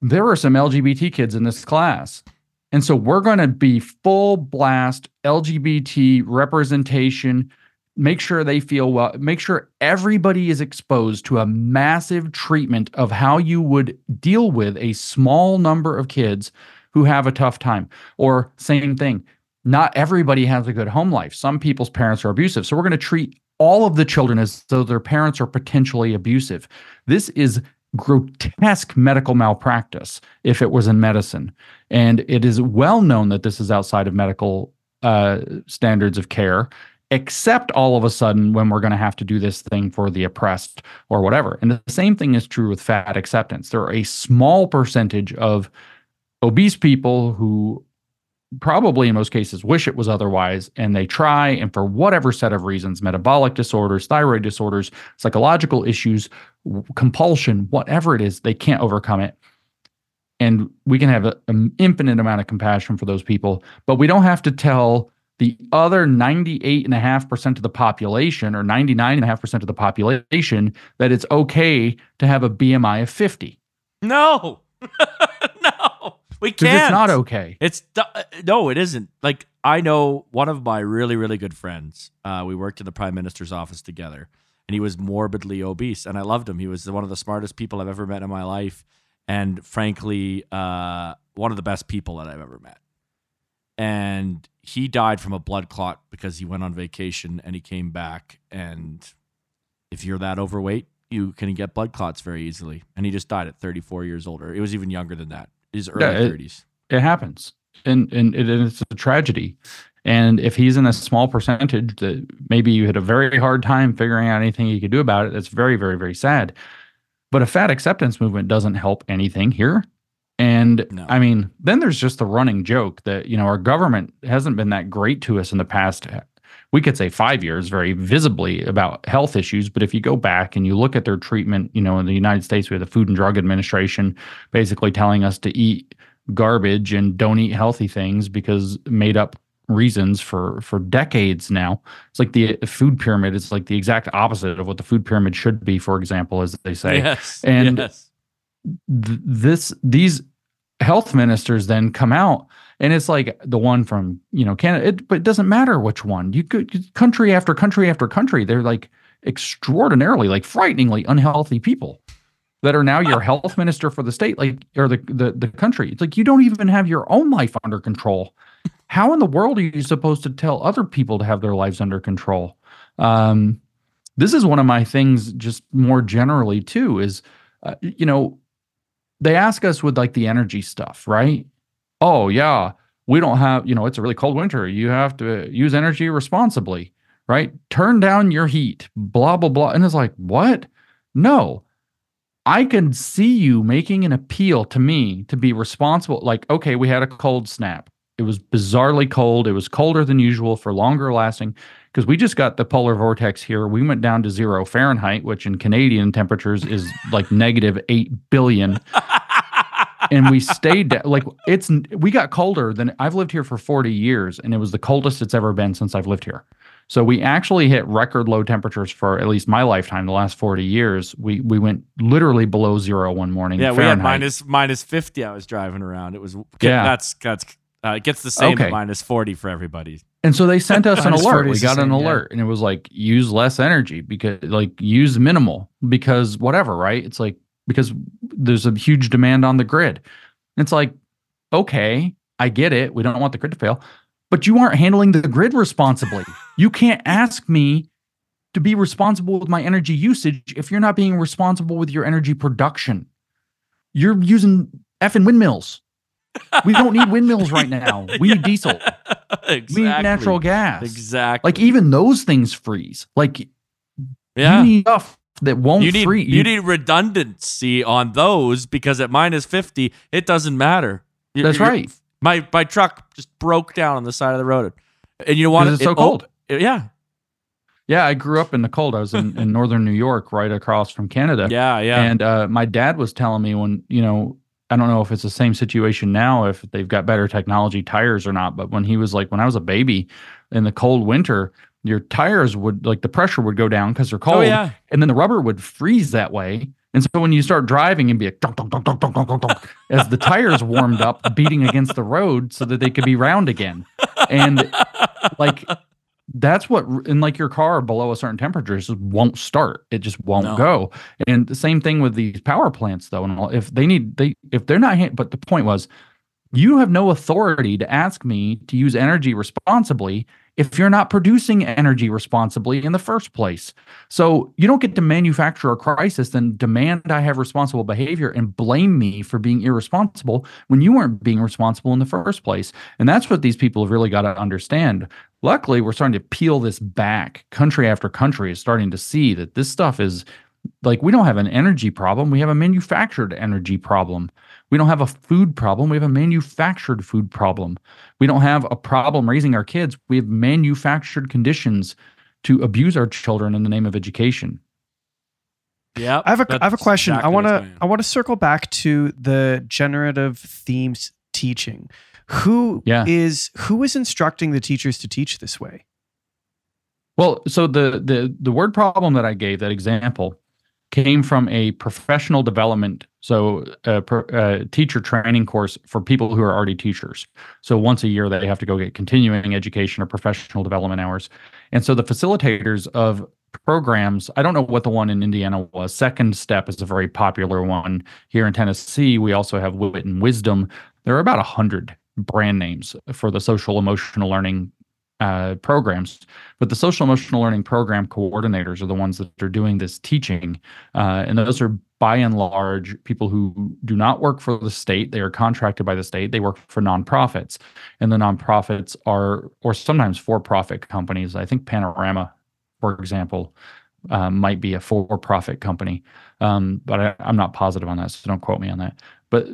C: there are some LGBT kids in this class. And so we're going to be full blast LGBT representation, make sure they feel well, make sure everybody is exposed to a massive treatment of how you would deal with a small number of kids who have a tough time. Or, same thing, not everybody has a good home life. Some people's parents are abusive. So we're going to treat all of the children as though their parents are potentially abusive. This is grotesque medical malpractice if it was in medicine. And it is well known that this is outside of medical uh, standards of care, except all of a sudden when we're going to have to do this thing for the oppressed or whatever. And the same thing is true with fat acceptance. There are a small percentage of obese people who probably in most cases wish it was otherwise and they try and for whatever set of reasons metabolic disorders thyroid disorders psychological issues compulsion whatever it is they can't overcome it. And we can have an infinite amount of compassion for those people but we don't have to tell the other 98.5% of the population or 99.5% of the population that it's okay to have a bmi of 50
A: no we can't.
C: It's not okay.
A: It's uh, no, it isn't. Like I know one of my really, really good friends. Uh, we worked in the prime minister's office together, and he was morbidly obese, and I loved him. He was one of the smartest people I've ever met in my life, and frankly, uh, one of the best people that I've ever met. And he died from a blood clot because he went on vacation and he came back. And if you're that overweight, you can get blood clots very easily. And he just died at 34 years older. It was even younger than that his early yeah, 30s.
C: It happens. And, and it, it's a tragedy. And if he's in a small percentage that maybe you had a very hard time figuring out anything you could do about it, that's very, very, very sad. But a fat acceptance movement doesn't help anything here. And no. I mean, then there's just the running joke that, you know, our government hasn't been that great to us in the past. We could say five years very visibly about health issues. But if you go back and you look at their treatment, you know, in the United States, we have the Food and Drug Administration basically telling us to eat garbage and don't eat healthy things because made up reasons for for decades now. It's like the food pyramid is like the exact opposite of what the food pyramid should be, for example, as they say.
A: Yes.
C: And
A: yes.
C: Th- this these health ministers then come out and it's like the one from you know Canada. It, but it doesn't matter which one. You could country after country after country. They're like extraordinarily, like frighteningly unhealthy people that are now your health minister for the state, like or the, the the country. It's like you don't even have your own life under control. how in the world are you supposed to tell other people to have their lives under control? Um, this is one of my things, just more generally too. Is uh, you know, they ask us with like the energy stuff, right? Oh yeah, we don't have, you know, it's a really cold winter. You have to use energy responsibly, right? Turn down your heat, blah blah blah. And it's like, what? No, I can see you making an appeal to me to be responsible. Like, okay, we had a cold snap. It was bizarrely cold. It was colder than usual for longer lasting because we just got the polar vortex here. We went down to zero Fahrenheit, which in Canadian temperatures is like negative 8 billion. and we stayed like it's we got colder than I've lived here for 40 years and it was the coldest it's ever been since I've lived here. So we actually hit record low temperatures for at least my lifetime, the last 40 years. We we went literally below zero one morning.
A: Yeah, we had minus minus 50. I was driving around. It was yeah. That's that's uh, it gets the same okay. minus 40 for everybody.
C: And so they sent us an alert. We got same, an alert, yeah. and it was like use less energy because like use minimal because whatever, right? It's like because there's a huge demand on the grid. It's like okay, I get it. We don't want the grid to fail, but you aren't handling the grid responsibly. you can't ask me to be responsible with my energy usage if you're not being responsible with your energy production. You're using effing windmills. We don't need windmills right now. We need diesel. Exactly. We need natural gas.
A: Exactly.
C: Like even those things freeze. Like yeah. you need stuff that won't
A: you need,
C: freeze.
A: You need redundancy on those because at minus 50, it doesn't matter.
C: That's You're, right.
A: My my truck just broke down on the side of the road, and you know what?
C: It's so cold.
A: Oh, yeah,
C: yeah. I grew up in the cold. I was in, in northern New York, right across from Canada.
A: Yeah, yeah.
C: And uh, my dad was telling me when you know I don't know if it's the same situation now, if they've got better technology tires or not. But when he was like, when I was a baby in the cold winter, your tires would like the pressure would go down because they're oh, cold. Oh,
A: yeah.
C: And then the rubber would freeze that way. And so when you start driving and be like, dunk, dunk, dunk, dunk, dunk, dunk, dunk, as the tires warmed up, beating against the road so that they could be round again. And like that's what in like your car below a certain temperature just won't start. It just won't no. go. And the same thing with these power plants though. And if they need they if they're not but the point was you have no authority to ask me to use energy responsibly if you're not producing energy responsibly in the first place. So you don't get to manufacture a crisis and demand I have responsible behavior and blame me for being irresponsible when you weren't being responsible in the first place. And that's what these people have really got to understand. Luckily, we're starting to peel this back. Country after country is starting to see that this stuff is like we don't have an energy problem, we have a manufactured energy problem. We don't have a food problem. We have a manufactured food problem. We don't have a problem raising our kids. We have manufactured conditions to abuse our children in the name of education.
A: Yeah,
B: I have a I have a question. Exactly I want to I want to circle back to the generative themes teaching. Who yeah. is who is instructing the teachers to teach this way?
C: Well, so the the the word problem that I gave that example came from a professional development, so uh, a, a, uh, teacher training course for people who are already teachers. So once a year, they have to go get continuing education or professional development hours. And so the facilitators of programs, I don't know what the one in Indiana was. Second Step is a very popular one. Here in Tennessee, we also have Wit and Wisdom. There are about a hundred brand names for the social emotional learning uh, programs, but the social emotional learning program coordinators are the ones that are doing this teaching, uh, and those are by and large people who do not work for the state. They are contracted by the state. They work for nonprofits, and the nonprofits are, or sometimes for-profit companies. I think Panorama, for example, uh, might be a for-profit company, um, but I, I'm not positive on that, so don't quote me on that. But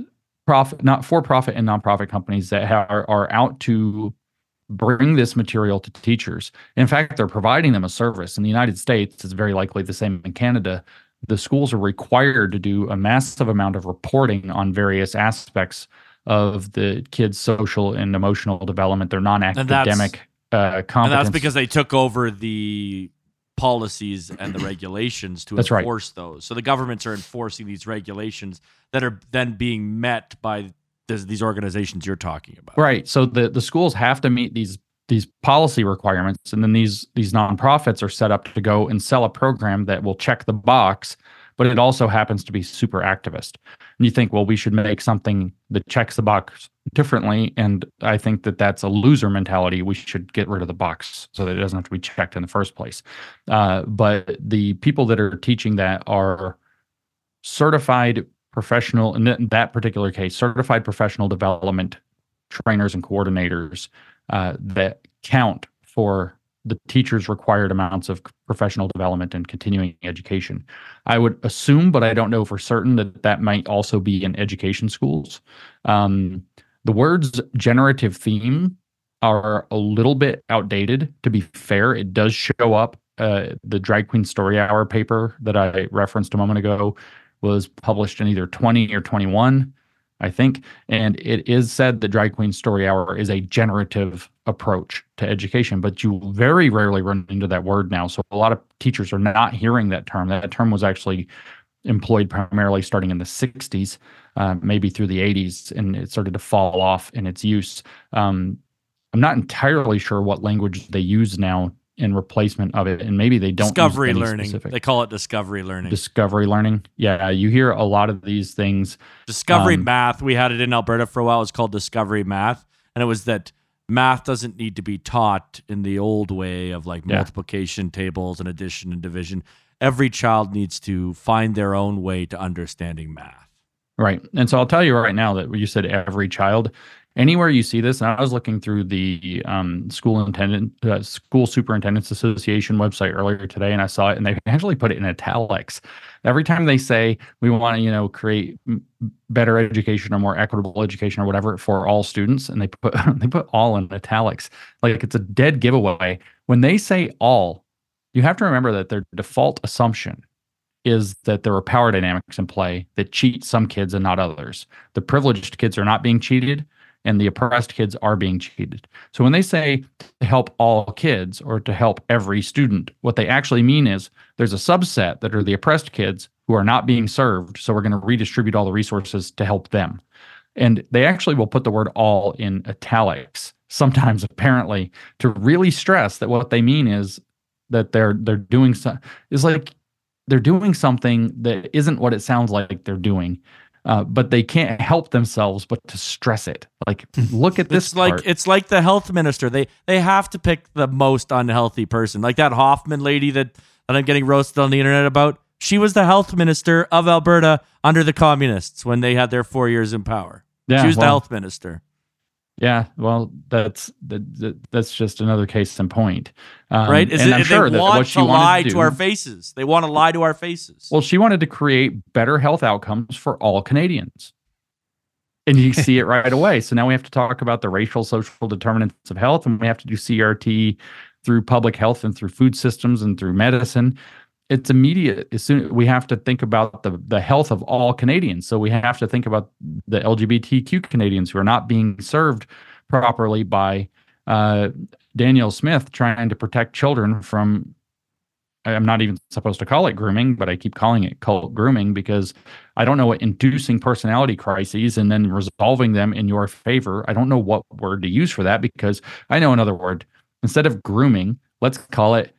C: profit, not for-profit and nonprofit companies that are, are out to bring this material to teachers. In fact, they're providing them a service. In the United States, it's very likely the same in Canada. The schools are required to do a massive amount of reporting on various aspects of the kids' social and emotional development, their non-academic uh, competence. And
A: that's because they took over the policies and the regulations to
C: that's
A: enforce
C: right.
A: those. So the governments are enforcing these regulations that are then being met by these organizations you're talking about.
C: Right. So the the schools have to meet these these policy requirements, and then these these nonprofits are set up to go and sell a program that will check the box, but it also happens to be super activist. And you think, well, we should make something that checks the box differently. And I think that that's a loser mentality. We should get rid of the box so that it doesn't have to be checked in the first place. Uh, but the people that are teaching that are certified professional, in that particular case, certified professional development trainers and coordinators uh, that count for the teacher's required amounts of professional development and continuing education. I would assume, but I don't know for certain, that that might also be in education schools. Um, the words generative theme are a little bit outdated, to be fair. It does show up. Uh, the Drag Queen Story Hour paper that I referenced a moment ago was published in either 20 or 21. I think. And it is said that Drag Queen Story Hour is a generative approach to education, but you very rarely run into that word now. So a lot of teachers are not hearing that term. That term was actually employed primarily starting in the 60s, uh, maybe through the 80s, and it started to fall off in its use. Um, I'm not entirely sure what language they use now in replacement of it and maybe they don't
A: discovery learning. specific. they call it discovery learning.
C: Discovery learning? Yeah you hear a lot of these things
A: discovery um, math. We had it in alberta for a while. It was called discovery math and it was that math doesn't need to be taught in the old way of like yeah. multiplication tables and addition and division. Every child needs to find their own way to understanding math.
C: Right. And so i'll tell you right now that you said every child anywhere you see this, and I was looking through the um, school intendant, uh, school superintendents association website earlier today, and I saw it, and they actually put it in italics. Every time they say we want to, you know, create better education or more equitable education or whatever for all students, and they put they put all in italics, like it's a dead giveaway. When they say all, you have to remember that their default assumption is that there are power dynamics in play that cheat some kids and not others. The privileged kids are not being cheated and the oppressed kids are being cheated. So when they say to help all kids or to help every student, what they actually mean is there's a subset that are the oppressed kids who are not being served. So we're going to redistribute all the resources to help them. And they actually will put the word all in italics, sometimes apparently, to really stress that what they mean is that they're they're doing so is like they're doing something that isn't what it sounds like they're doing uh, but they can't help themselves but to stress it. Like, look at this.
A: It's like it's like the health minister. They they have to pick the most unhealthy person, like that Hoffman lady that that I'm getting roasted on the internet about. She was the health minister of Alberta under the communists when they had their four years in power. Yeah, she was well, the health minister.
C: Yeah, well, that's that, that's just another case in point,
A: um, right? Is and it, I'm sure they want to lie to, do, to, our faces. They want to lie to our faces.
C: Well, she wanted to create better health outcomes for all Canadians, and you see it right away. So now we have to talk about the racial social determinants of health, and we have to do CRT through public health and through food systems and through medicine it's immediate as soon we have to think about the the health of all Canadians. So we have to think about the LGBTQ Canadians who are not being served properly by uh, Danielle Smith trying to protect children from. I'm not even supposed to call it grooming, but I keep calling it cult grooming because I don't know what inducing personality crises and then resolving them in your favor. I don't know what word to use for that because I know another word. Instead of grooming, let's call it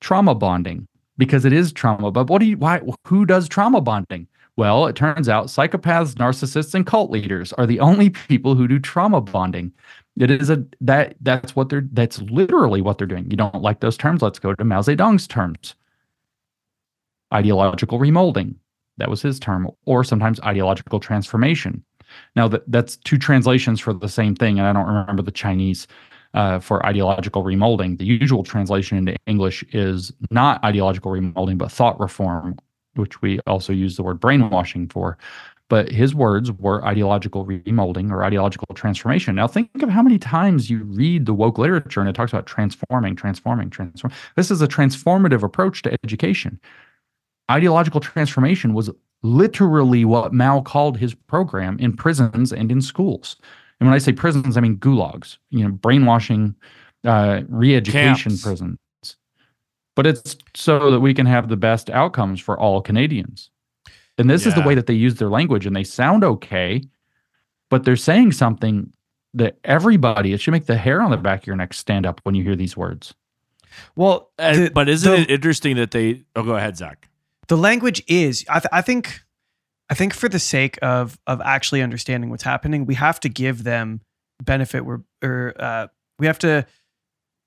C: trauma bonding because it is trauma. But what do you, why, who does trauma bonding? Well, it turns out psychopaths, narcissists, and cult leaders are the only people who do trauma bonding. It is a that that's what they're that's literally what they're doing. You don't like those terms? Let's go to Mao Zedong's terms. Ideological remolding. That was his term, or sometimes ideological transformation. Now that that's two translations for the same thing, and I don't remember the Chinese uh, for ideological remolding. The usual translation into English is not ideological remolding, but thought reform, which we also use the word brainwashing for. But his words were ideological remolding or ideological transformation. Now, think of how many times you read the woke literature and it talks about transforming, transforming, transform. This is a transformative approach to education. Ideological transformation was literally what Mao called his program in prisons and in schools. And when I say prisons, I mean gulags, you know, brainwashing, uh, re-education prisons. But it's so that we can have the best outcomes for all Canadians. And this yeah. is the way that they use their language, and they sound okay, but they're saying something that everybody, it should make the hair on the back of your neck stand up when you hear these words.
A: Well, the, but isn't the, it interesting that they? Oh, go ahead, Zach
B: the language is. I, th- I think. I think for the sake of of actually understanding what's happening, we have to give them benefit. Or, or uh, we have to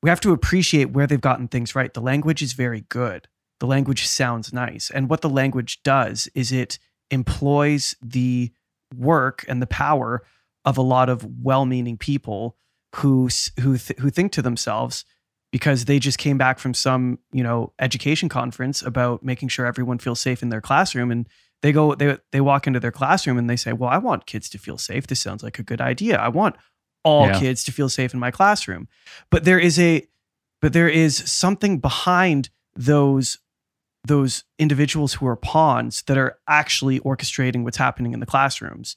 B: we have to appreciate where they've gotten things right. The language is very good. The language sounds nice, and what the language does is it employs the work and the power of a lot of well-meaning people who who th- who think to themselves because they just came back from some you know education conference about making sure everyone feels safe in their classroom and they go they they walk into their classroom and they say well i want kids to feel safe. This sounds like a good idea. I want all yeah. kids to feel safe in my classroom. But there is a but there is something behind those those individuals who are pawns that are actually orchestrating what's happening in the classrooms.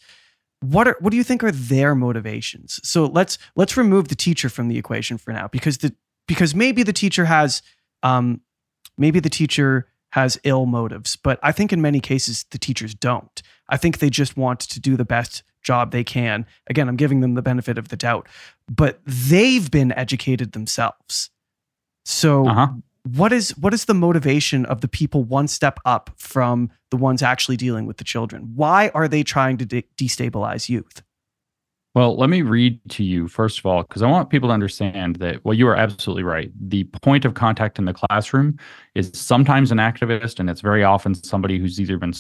B: What are what do you think are their motivations? So let's let's remove the teacher from the equation for now because the because maybe the teacher has um, maybe the teacher has ill motives, but I think in many cases the teachers don't. I think they just want to do the best job they can. Again, I'm giving them the benefit of the doubt, but they've been educated themselves. So uh-huh. what is what is the motivation of the people one step up from the ones actually dealing with the children? Why are they trying to de- destabilize youth?
C: Well, let me read to you first of all, because I want people to understand that well, you are absolutely right. The point of contact in the classroom is sometimes an activist, and it's very often somebody who's either been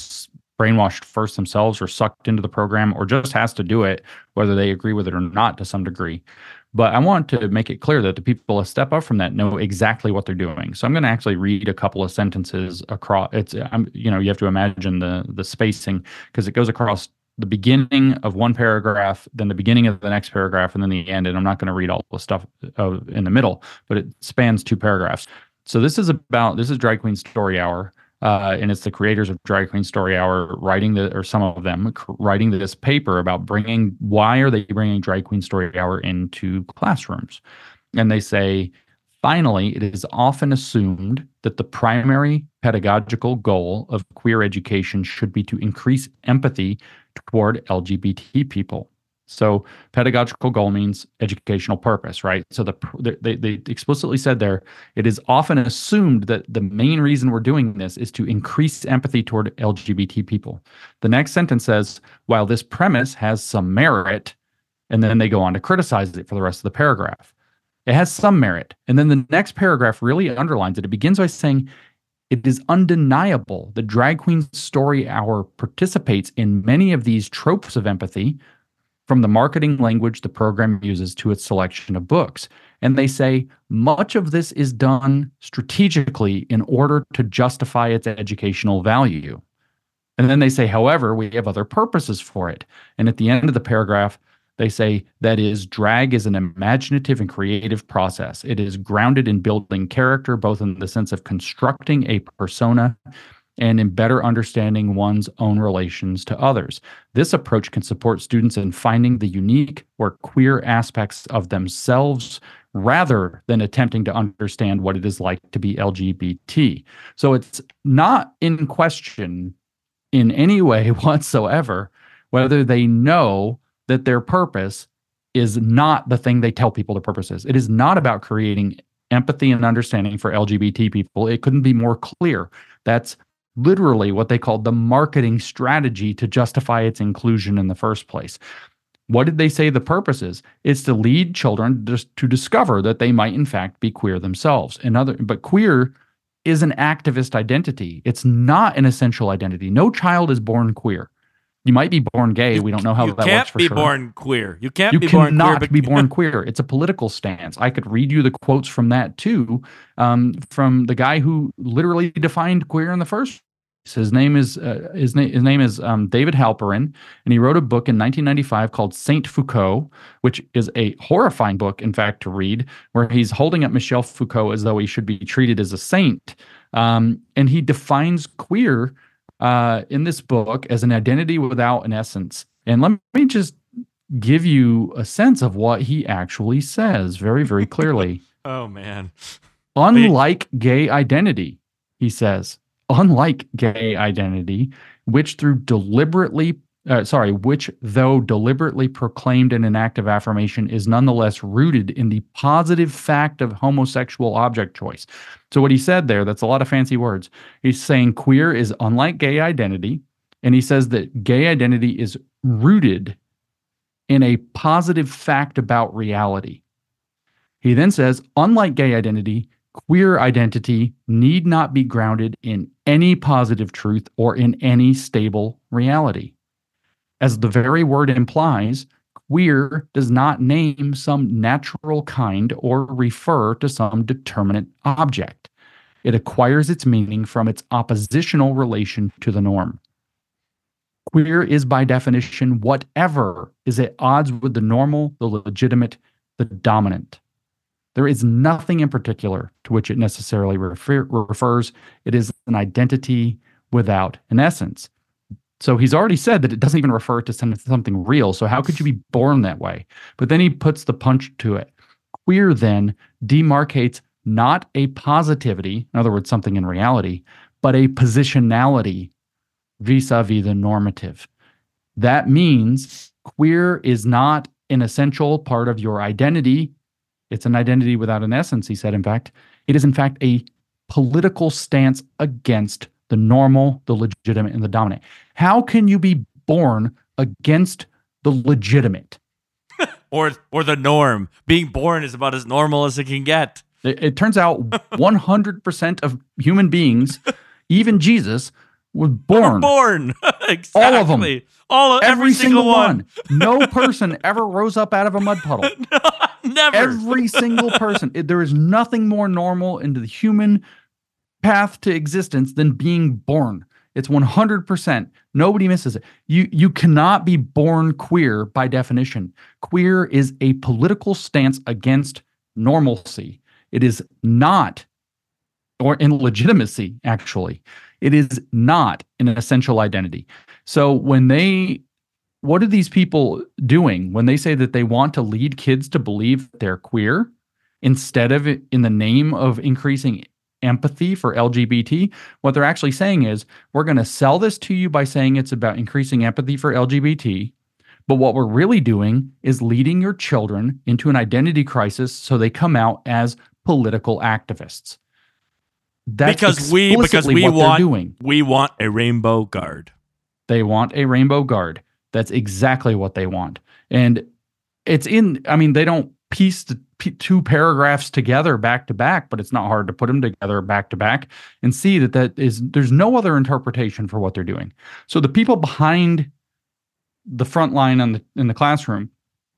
C: brainwashed first themselves or sucked into the program or just has to do it, whether they agree with it or not to some degree. But I want to make it clear that the people that step up from that know exactly what they're doing. So I'm going to actually read a couple of sentences across. It's, I'm, you know, you have to imagine the the spacing because it goes across the beginning of one paragraph, then the beginning of the next paragraph, and then the end. And I'm not going to read all the stuff uh, in the middle, but it spans two paragraphs. So this is about this is Drag Queen Story Hour, uh, and it's the creators of Drag Queen Story Hour writing the or some of them writing this paper about bringing why are they bringing Drag Queen Story Hour into classrooms, and they say Finally, it is often assumed that the primary pedagogical goal of queer education should be to increase empathy toward LGBT people. So, pedagogical goal means educational purpose, right? So, the they, they explicitly said there, it is often assumed that the main reason we're doing this is to increase empathy toward LGBT people. The next sentence says, while this premise has some merit, and then they go on to criticize it for the rest of the paragraph. It has some merit. And then the next paragraph really underlines it. It begins by saying, it is undeniable that Drag Queen Story Hour participates in many of these tropes of empathy from the marketing language the program uses to its selection of books. And they say much of this is done strategically in order to justify its educational value. And then they say, however, we have other purposes for it. And at the end of the paragraph, they say that is drag is an imaginative and creative process. It is grounded in building character, both in the sense of constructing a persona and in better understanding one's own relations to others. This approach can support students in finding the unique or queer aspects of themselves rather than attempting to understand what it is like to be LGBT. So it's not in question in any way whatsoever whether they know that their purpose is not the thing they tell people the purpose is. It is not about creating empathy and understanding for LGBT people. It couldn't be more clear. That's literally what they called the marketing strategy to justify its inclusion in the first place. What did they say the purpose is? It's to lead children to discover that they might in fact be queer themselves. Another but queer is an activist identity. It's not an essential identity. No child is born queer. You might be born gay. We don't know how that
A: works
C: for sure.
A: You can't be born queer. You can't
C: you
A: be
C: born
A: queer.
C: But be born queer. It's a political stance. I could read you the quotes from that too, um, from the guy who literally defined queer in the first. His name is uh, his name his name is um, David Halperin, and he wrote a book in 1995 called Saint Foucault, which is a horrifying book, in fact, to read, where he's holding up Michel Foucault as though he should be treated as a saint, um, and he defines queer uh, in this book as an identity without an essence. And let me just give you a sense of what he actually says very, very clearly.
A: oh, man.
C: Unlike gay identity, he says, unlike gay identity, which through deliberately uh, sorry, which, though deliberately proclaimed in an act of affirmation, is nonetheless rooted in the positive fact of homosexual object choice. So, what he said there, that's a lot of fancy words. He's saying queer is unlike gay identity. And he says that gay identity is rooted in a positive fact about reality. He then says, unlike gay identity, queer identity need not be grounded in any positive truth or in any stable reality. As the very word implies, queer does not name some natural kind or refer to some determinate object. It acquires its meaning from its oppositional relation to the norm. Queer is by definition whatever is at odds with the normal, the legitimate, the dominant. There is nothing in particular to which it necessarily refer, refers. It is an identity without an essence. So he's already said that it doesn't even refer to something real. So how could you be born that way? But then he puts the punch to it. Queer then demarcates not a positivity, in other words, something in reality, but a positionality vis a vis the normative. That means queer is not an essential part of your identity. It's an identity without an essence, he said. In fact, it is, in fact, a political stance against the normal, the legitimate, and the dominant. How can you be born against the legitimate?
A: or or the norm. Being born is about as normal as it can get.
C: It, it turns out 100% of human beings, even Jesus, was born.
A: born. exactly.
C: All of them.
A: All of, every,
C: every
A: single,
C: single one. no person ever rose up out of a mud puddle.
A: Never.
C: Every single person. It- there is nothing more normal into the human path to existence than being born. It's 100%. Nobody misses it. You you cannot be born queer by definition. Queer is a political stance against normalcy. It is not or in legitimacy actually. It is not an essential identity. So when they what are these people doing when they say that they want to lead kids to believe they're queer instead of in the name of increasing empathy for LGBT? What they're actually saying is, we're going to sell this to you by saying it's about increasing empathy for LGBT. But what we're really doing is leading your children into an identity crisis so they come out as political activists. That's
A: because we because we want
C: doing.
A: we want a rainbow guard.
C: They want a rainbow guard. That's exactly what they want. And it's in, I mean, they don't piece the p- two paragraphs together back to back, but it's not hard to put them together back to back and see that that is, there's no other interpretation for what they're doing. So the people behind the front line on the, in the classroom,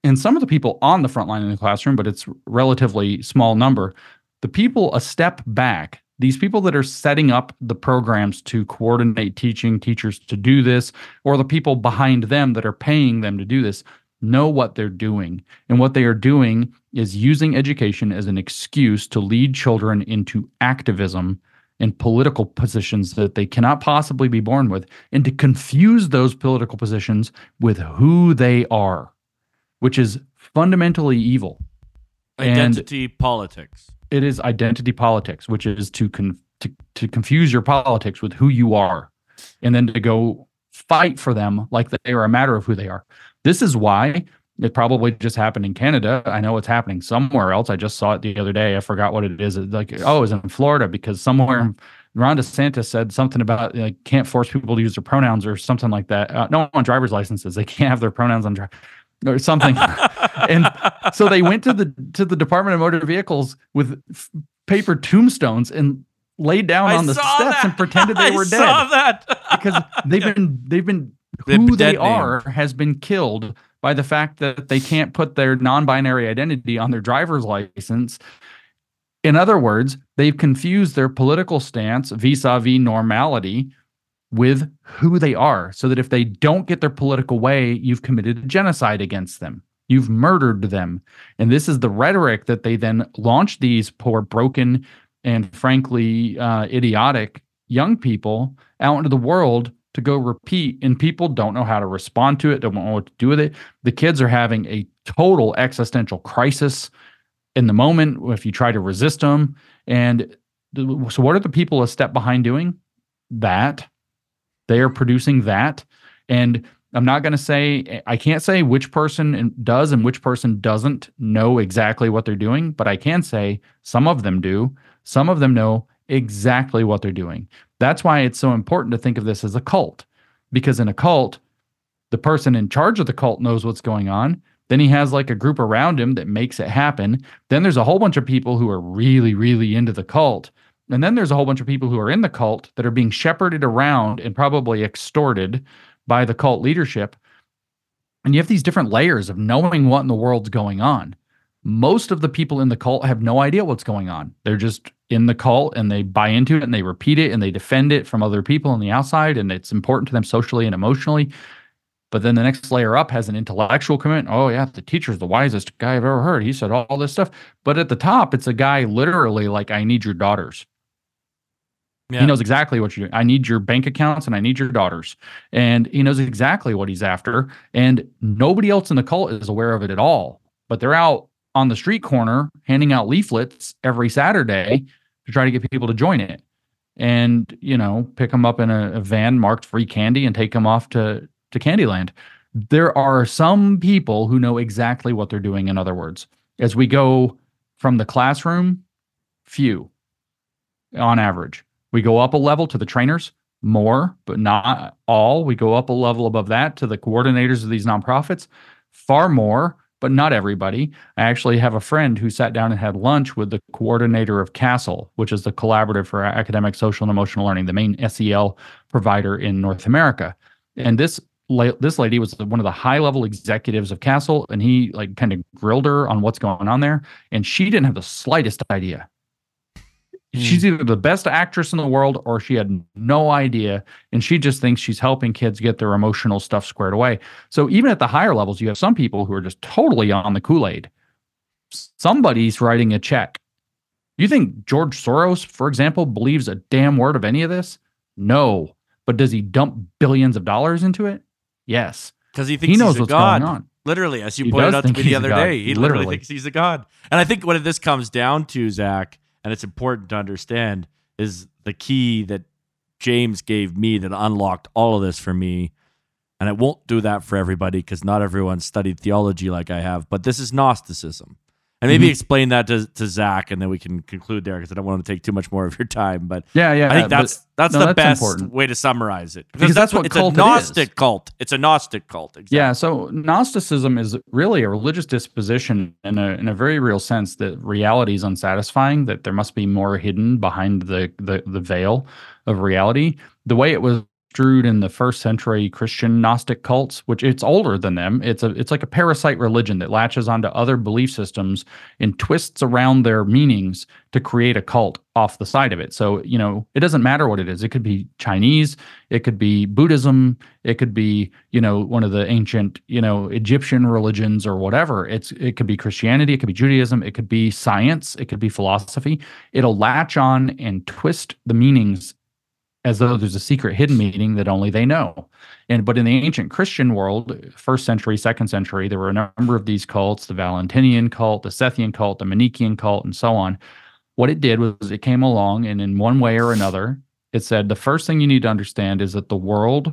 C: and some of the people on the front line in the classroom, but it's relatively small number, the people a step back these people that are setting up the programs to coordinate teaching teachers to do this, or the people behind them that are paying them to do this, know what they're doing. And what they are doing is using education as an excuse to lead children into activism and political positions that they cannot possibly be born with, and to confuse those political positions with who they are, which is fundamentally evil. And-
A: Identity politics.
C: it is identity politics, which is to, con- to to confuse your politics with who you are, and then to go fight for them like they are a matter of who they are. This is why it probably just happened in Canada. I know it's happening somewhere else. I just saw it the other day. I forgot what it is. It's like oh, it's in Florida because somewhere Ron DeSantis said something about like can't force people to use their pronouns or something like that. Uh, no, one on driver's licenses, they can't have their pronouns on drive or something. and so they went to the to the Department of Motor Vehicles with f- paper tombstones and laid down
A: I
C: on the steps
A: that.
C: and pretended they
A: I
C: were
A: Saw
C: dead
A: that
C: because they've been they've been who they
A: dead
C: are has been killed by the fact that they can't put their non-binary identity on their driver's license. In other words, they've confused their political stance vis-a-vis normality with who they are so that if they don't get their political way, you've committed a genocide against them. You've murdered them. And this is the rhetoric that they then launch these poor, broken, and frankly uh, idiotic young people out into the world to go repeat. And people don't know how to respond to it, don't know what to do with it. The kids are having a total existential crisis in the moment if you try to resist them. And so, what are the people a step behind doing? That they are producing that. And I'm not going to say, I can't say which person does and which person doesn't know exactly what they're doing, but I can say some of them do. Some of them know exactly what they're doing. That's why it's so important to think of this as a cult, because in a cult, the person in charge of the cult knows what's going on. Then he has like a group around him that makes it happen. Then there's a whole bunch of people who are really, really into the cult. And then there's a whole bunch of people who are in the cult that are being shepherded around and probably extorted by the cult leadership. And you have these different layers of knowing what in the world's going on. Most of the people in the cult have no idea what's going on. They're just in the cult and they buy into it and they repeat it and they defend it from other people on the outside. And it's important to them socially and emotionally. But then the next layer up has an intellectual commitment. Oh, yeah, the teacher's the wisest guy I've ever heard. He said all this stuff. But at the top, it's a guy literally like, I need your daughters. Yeah. He knows exactly what you're doing. I need your bank accounts and I need your daughters. And he knows exactly what he's after. And nobody else in the cult is aware of it at all. But they're out on the street corner handing out leaflets every Saturday to try to get people to join it. And, you know, pick them up in a, a van marked free candy and take them off to, to Candyland. There are some people who know exactly what they're doing, in other words. As we go from the classroom, few on average we go up a level to the trainers, more, but not all. We go up a level above that to the coordinators of these nonprofits, far more, but not everybody. I actually have a friend who sat down and had lunch with the coordinator of CASEL, which is the Collaborative for Academic, Social, and Emotional Learning, the main SEL provider in North America. And this this lady was one of the high level executives of CASEL, and he like kind of grilled her on what's going on there, and she didn't have the slightest idea She's either the best actress in the world or she had no idea. And she just thinks she's helping kids get their emotional stuff squared away. So even at the higher levels, you have some people who are just totally on the Kool Aid. Somebody's writing a check. You think George Soros, for example, believes a damn word of any of this? No. But does he dump billions of dollars into it? Yes.
A: Because he thinks he knows what's god. going on. Literally, as you he pointed out to me the other day, he literally. literally thinks he's a god. And I think what this comes down to, Zach, and it's important to understand is the key that James gave me that unlocked all of this for me. And it won't do that for everybody because not everyone studied theology like I have, but this is Gnosticism. And maybe mm-hmm. explain that to, to Zach, and then we can conclude there because I don't want to take too much more of your time. But
C: yeah, yeah,
A: I think that's that's no, the that's best important. way to summarize it
C: because, because that's, what
A: it's a Gnostic cult. It's a Gnostic cult.
C: Exactly. Yeah, so Gnosticism is really a religious disposition in a in a very real sense that reality is unsatisfying. That there must be more hidden behind the the, the veil of reality. The way it was construed in the first century Christian Gnostic cults, which it's older than them. It's a it's like a parasite religion that latches onto other belief systems and twists around their meanings to create a cult off the side of it. So, you know, it doesn't matter what it is. It could be Chinese, it could be Buddhism, it could be, you know, one of the ancient, you know, Egyptian religions or whatever. It's it could be Christianity, it could be Judaism, it could be science, it could be philosophy. It'll latch on and twist the meanings as though there's a secret hidden meaning that only they know. And but in the ancient Christian world, first century, second century, there were a number of these cults: the Valentinian cult, the Sethian cult, the Manichaean cult, and so on. What it did was it came along, and in one way or another, it said the first thing you need to understand is that the world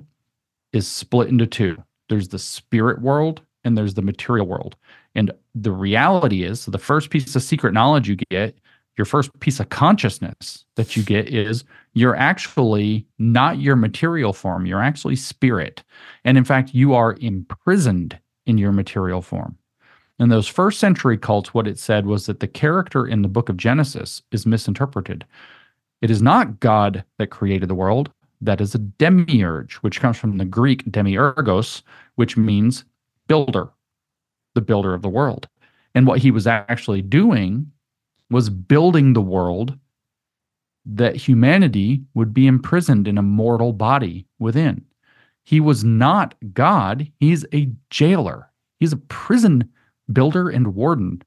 C: is split into two. There's the spirit world and there's the material world. And the reality is, the first piece of secret knowledge you get your first piece of consciousness that you get is you're actually not your material form, you're actually spirit. And in fact, you are imprisoned in your material form. In those first century cults, what it said was that the character in the book of Genesis is misinterpreted. It is not God that created the world, that is a demiurge, which comes from the Greek demiurgos, which means builder, the builder of the world. And what he was actually doing was building the world that humanity would be imprisoned in a mortal body within. He was not God, he's a jailer. He's a prison builder and warden.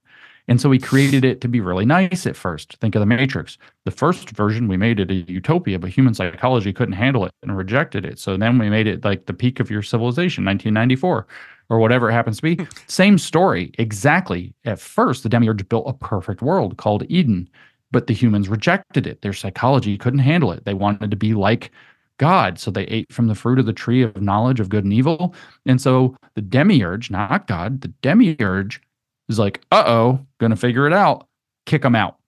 C: And so he created it to be really nice at first. Think of the Matrix. The first version, we made it a utopia, but human psychology couldn't handle it and rejected it. So then we made it like the peak of your civilization, 1994 or whatever it happens to be. Hmm. Same story, exactly. At first, the demiurge built a perfect world called Eden, but the humans rejected it. Their psychology couldn't handle it. They wanted to be like God. So they ate from the fruit of the tree of knowledge of good and evil. And so the demiurge, not God, the demiurge is like, uh oh, gonna figure it out, kick them out.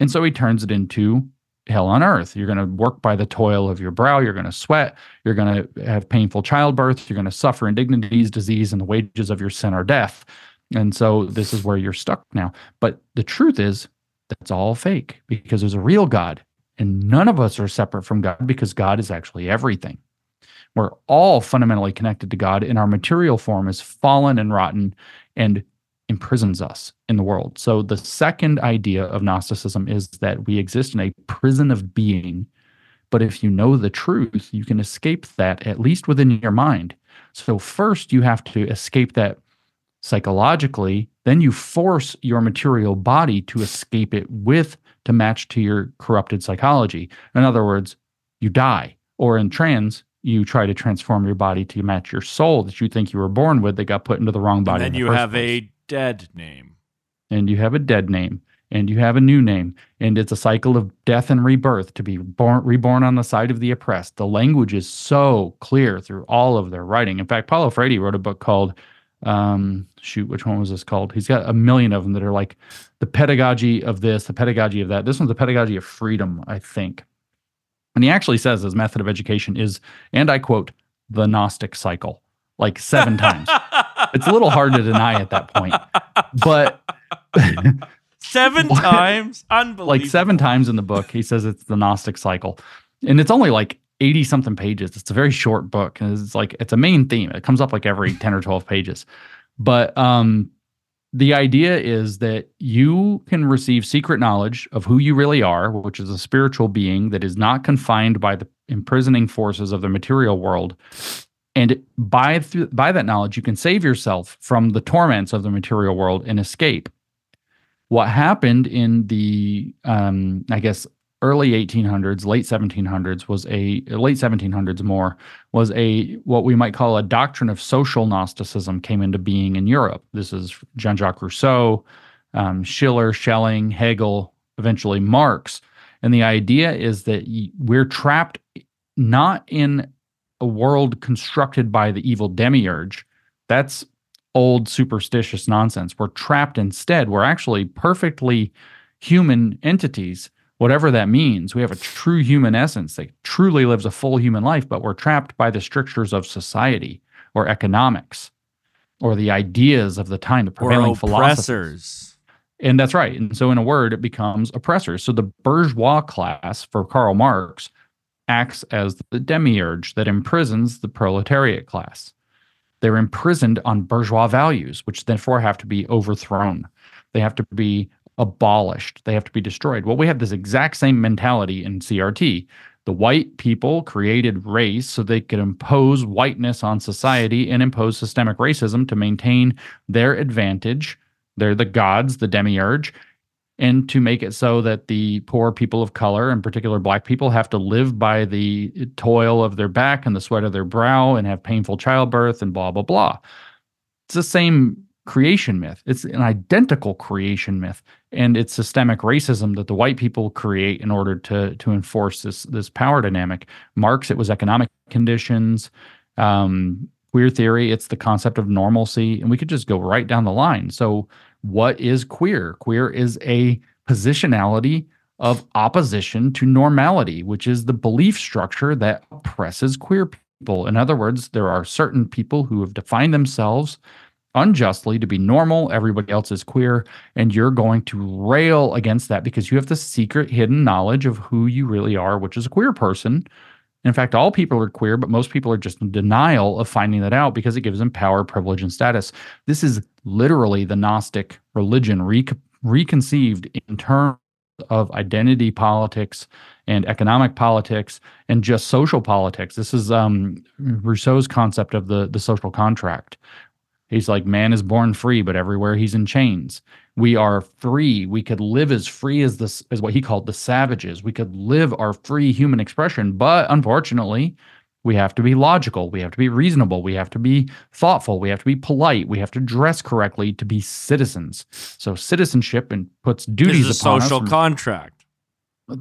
C: And so he turns it into hell on earth. You're going to work by the toil of your brow. You're going to sweat. You're going to have painful childbirth. You're going to suffer indignities, disease, and the wages of your sin are death. And so this is where you're stuck now. But the truth is, that's all fake because there's a real God. And none of us are separate from God because God is actually everything. We're all fundamentally connected to God, and our material form is fallen and rotten and imprisons us in the world. So, the second idea of Gnosticism is that we exist in a prison of being. But if you know the truth, you can escape that at least within your mind. So, first, you have to escape that psychologically, then you force your material body to escape it with to match to your corrupted psychology. In other words, you die. Or in trans, you try to transform your body to match your soul that you think you were born with that got put into the wrong body.
A: And then
C: the
A: you have
C: place.
A: a dead name.
C: And you have a dead name. And you have a new name. And it's a cycle of death and rebirth to be born reborn on the side of the oppressed. The language is so clear through all of their writing. In fact, Paulo Freire wrote a book called um shoot which one was this called? He's got a million of them that are like the pedagogy of this the pedagogy of that. This one's the pedagogy of freedom i think. And he actually says his method of education is and i quote the gnostic cycle like seven times. It's a little hard to deny at that point but
A: seven times, unbelievable.
C: like seven times in the book he says it's the gnostic cycle. And it's only like 80 something pages. It's a very short book it's like it's a main theme. It comes up like every 10 or 12 pages. But um the idea is that you can receive secret knowledge of who you really are which is a spiritual being that is not confined by the imprisoning forces of the material world. And by th- by that knowledge you can save yourself from the torments of the material world and escape. What happened in the um, i guess early 1800s late 1700s was a late 1700s more was a what we might call a doctrine of social gnosticism came into being in europe. This is jean-jacques rousseau um, schiller schelling hegel eventually marx. And the idea is that we're trapped not in a world constructed by the evil demiurge. That's old superstitious nonsense. We're trapped instead. We're actually perfectly human entities whatever that means. We have a true human essence that truly lives a full human life, but we're trapped by the strictures of society or economics or the ideas of the time, the prevailing philosophies.
A: oppressors.
C: And that's right. And so, in a word, it becomes oppressors. So, the bourgeois class for Karl Marx acts as the demiurge that imprisons the proletariat class. They're imprisoned on bourgeois values, which therefore have to be overthrown. They have to be abolished. They have to be destroyed. Well, we have this exact same mentality in CRT. The white people created race so they could impose whiteness on society and impose systemic racism to maintain their advantage. They're the gods, the demiurge, and to make it so that the poor people of color, in particular black people, have to live by the toil of their back and the sweat of their brow and have painful childbirth and blah, blah, blah. It's the same creation myth. It's an identical creation myth, and it's systemic racism that the white people create in order to to enforce this this power dynamic. Marx, it was economic conditions. Um, queer theory, it's the concept of normalcy, and we could just go right down the line. So, what is queer? Queer is a positionality of opposition to normality, which is the belief structure that oppresses queer people. In other words, there are certain people who have defined themselves unjustly to be normal, everybody else is queer, and you're going to rail against that because you have the secret hidden knowledge of who you really are, which is a queer person. In fact, all people are queer, but most people are just in denial of finding that out because it gives them power, privilege, and status. This is literally the Gnostic religion re- reconceived in terms of identity politics and economic politics and just social politics. This is um, Rousseau's concept of the the social contract. He's like, man is born free, but everywhere he's in chains. We are free. We could live as free as this, as what he called the savages. We could live our free human expression, but unfortunately, we have to be logical. We have to be reasonable. We have to be thoughtful. We have to be polite. We have to dress correctly to be citizens. So citizenship and puts duties
A: This is a
C: upon
A: social
C: us
A: contract.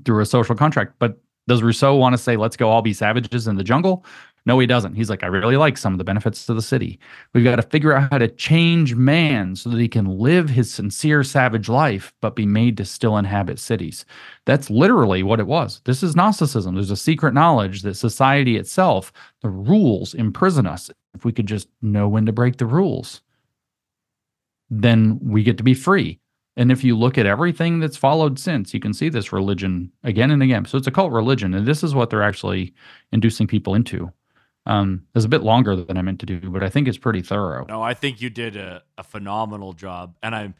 C: through a social contract. But Does Rousseau want to say, let's go all be savages in the jungle? No, he doesn't. He's like, I really like some of the benefits to the city. We've got to figure out how to change man so that he can live his sincere savage life, but be made to still inhabit cities. That's literally what it was. This is Gnosticism. There's a secret knowledge that society itself, the rules imprison us. If we could just know when to break the rules, then we get to be free. And if you look at everything that's followed since, you can see this religion again and again. So it's a cult religion, and this is what they're actually inducing people into. Um, it's a bit longer than I meant to do, but I think it's pretty thorough.
A: No, I think you did a, a phenomenal job, and I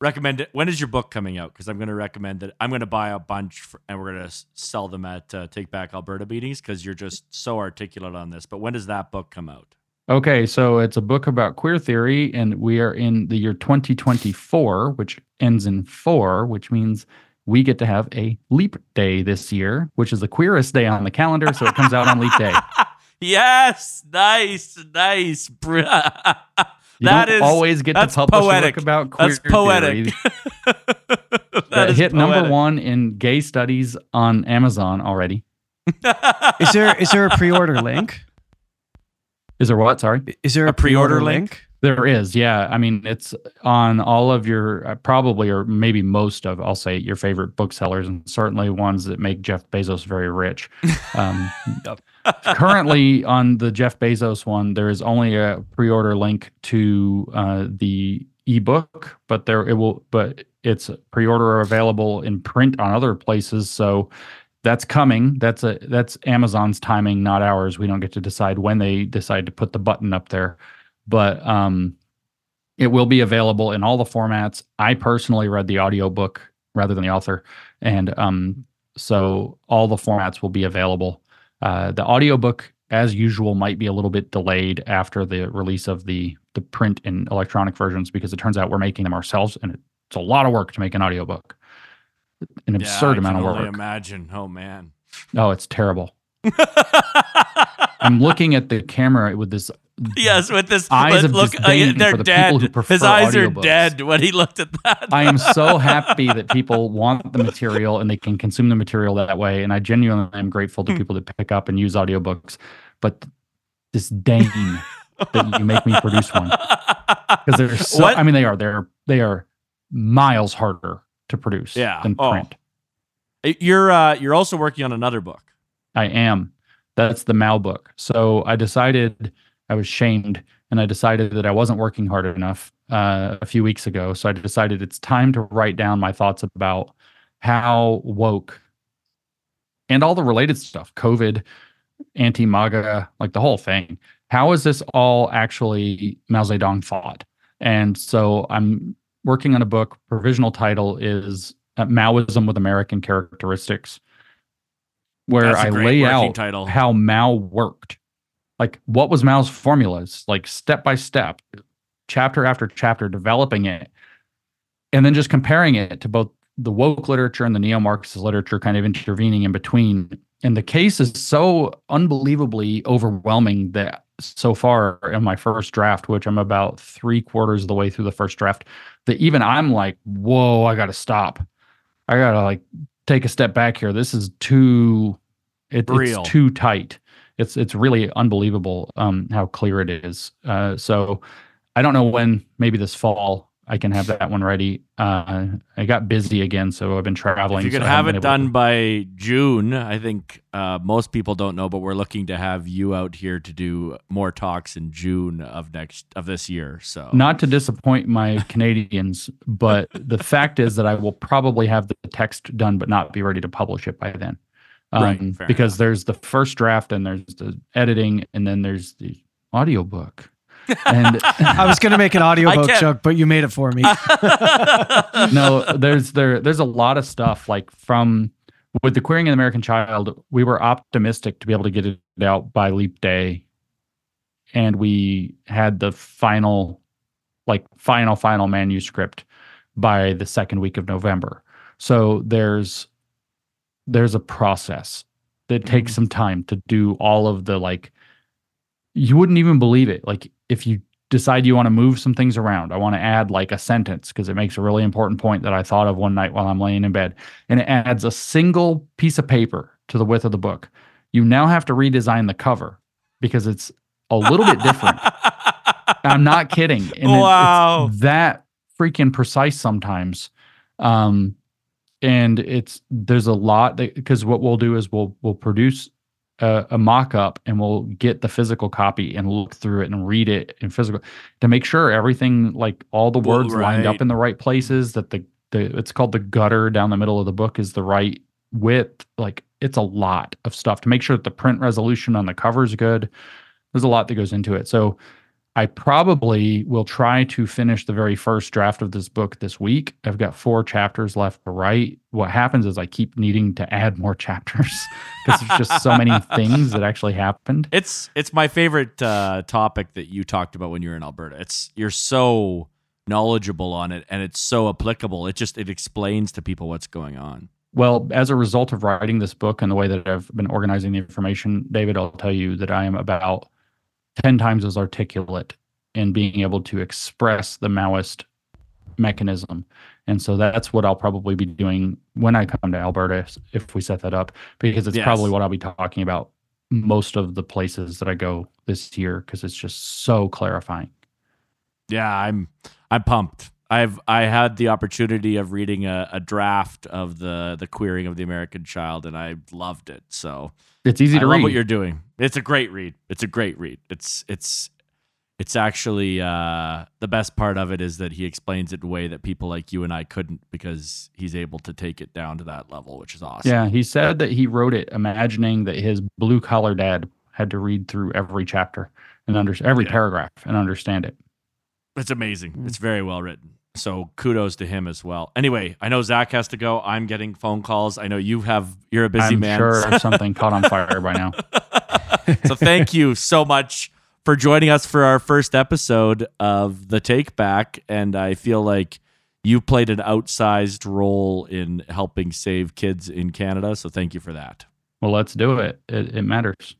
A: recommend it. When is your book coming out? Because I'm going to recommend that. I'm going to buy a bunch, for, and we're going to sell them at uh, Take Back Alberta meetings because you're just so articulate on this. But when does that book come out?
C: Okay, so it's a book about queer theory, and we are in the year 2024, which ends in four, which means we get to have a leap day this year, which is the queerest day on the calendar. So it comes out on leap day.
A: yes, nice, nice.
C: you that don't is, always get to publish poetic. a about queer
A: that's poetic.
C: that, that hit poetic. number one in gay studies on Amazon already.
B: is there is there a pre-order link?
C: Is there what? Sorry.
B: Is there a, a pre-order, pre-order link? link?
C: There is, yeah. I mean, it's on all of your uh, probably or maybe most of I'll say your favorite booksellers, and certainly ones that make Jeff Bezos very rich. Um, currently, on the Jeff Bezos one, there is only a pre-order link to uh, the ebook, but there it will, but it's pre-order available in print on other places. So that's coming. That's a that's Amazon's timing, not ours. We don't get to decide when they decide to put the button up there, but um, it will be available in all the formats. I personally read the audiobook rather than the author, and um, so all the formats will be available. Uh, the audiobook, as usual, might be a little bit delayed after the release of the the print and electronic versions because it turns out we're making them ourselves, and it's a lot of work to make an audiobook an absurd
A: yeah,
C: amount of
A: work.
C: Imagine,
A: oh man,
C: oh it's terrible. I'm looking at the camera with this.
A: Yes, with this
C: eyes of look, disdain uh, they're for the dead. people who prefer
A: His eyes are dead when he looked at that.
C: I am so happy that people want the material and they can consume the material that way. And I genuinely am grateful to hmm. people that pick up and use audiobooks. But this disdain that you make me produce one because they're so. What? I mean, they are. They're they are miles harder to produce yeah. than oh. print.
A: Oh. You're uh, you're also working on another book.
C: I am. That's the Mao book. So I decided I was shamed, and I decided that I wasn't working hard enough uh, a few weeks ago. So I decided it's time to write down my thoughts about how woke and all the related stuff, COVID, anti MAGA, like the whole thing. How is this all actually Mao Zedong thought? And so I'm working on a book. Provisional title is uh, Maoism with American Characteristics, where I lay out title. how Mao worked. Like, what was Mao's formulas? Like, step by step, chapter after chapter, developing it, and then just comparing it to both the woke literature and the neo Marxist literature, kind of intervening in between. And the case is so unbelievably overwhelming that so far in my first draft, which I'm about three quarters of the way through the first draft, that even I'm like, whoa, I got to stop. I got to like take a step back here. This is too, it, it's too tight. It's it's really unbelievable um, how clear it is. Uh, so I don't know when. Maybe this fall I can have that one ready. Uh, I got busy again, so I've been traveling.
A: If you can
C: so
A: have it done to... by June, I think uh, most people don't know, but we're looking to have you out here to do more talks in June of next of this year. So
C: not to disappoint my Canadians, but the fact is that I will probably have the text done, but not be ready to publish it by then. Um, right, because enough. there's the first draft and there's the editing and then there's the audiobook
B: and I was going to make an audiobook joke, but you made it for me.
C: no, there's there there's a lot of stuff like from with the queering of the American child, we were optimistic to be able to get it out by leap day. And we had the final, like final, final manuscript by the second week of November. So there's there's a process that takes mm-hmm. some time to do all of the like you wouldn't even believe it. Like if you decide you want to move some things around, I want to add like a sentence because it makes a really important point that I thought of one night while I'm laying in bed. And it adds a single piece of paper to the width of the book. You now have to redesign the cover because it's a little bit different. I'm not kidding. And it-
A: Wow.
C: it's that freaking precise sometimes. Um, and it's there's a lot because what we'll do is we'll we'll produce a, a mock-up and we'll get the physical copy and look through it and read it in physical to make sure everything like all the words lined up in the right places that the the it's called the gutter down the middle of the book is the right width like it's a lot of stuff to make sure that the print resolution on the cover is good. There's a lot that goes into it. So I probably will try to finish the very first draft of this book this week. I've got four chapters left to write. What happens is I keep needing to add more chapters because there's just so many things that actually happened.
A: It's it's my favorite uh, topic that you talked about when you were in Alberta. It's you're so knowledgeable on it and it's so applicable. It just it explains to people what's going on.
C: Well, as a result of writing this book and the way that I've been organizing the information, David, I'll tell you that I am about 10 times as articulate in being able to express the Maoist mechanism. And so that's what I'll probably be doing when I come to Alberta if we set that up, because it's
A: Yes.
C: probably what I'll be talking about most of the places that I go this year because it's just so clarifying.
A: Yeah, I'm I'm pumped. I've I had the opportunity of reading a, a draft of the the queering of the American child and I loved it. So
C: It's easy
A: I
C: to
A: love
C: read.
A: what you're doing. It's a great read. It's a great read. It's it's it's actually uh, the best part of it is that he explains it in a way that people like you and I couldn't because he's able to take it down to that level, which is awesome.
C: Yeah, he said that he wrote it imagining that his blue collar dad had to read through every chapter and under every
A: Yeah.
C: paragraph and understand it.
A: It's amazing. It's very well written. So kudos to him as well. Anyway, I know Zach has to go. I'm getting phone calls. I know you have. You're a busy
C: I'm
A: man.
C: sure something caught on fire by now.
A: so thank you so much for joining us for our first episode of the Take Back. And I feel like you played an outsized role in helping save kids in Canada. So thank you for that.
C: Well, let's do it. It, it matters.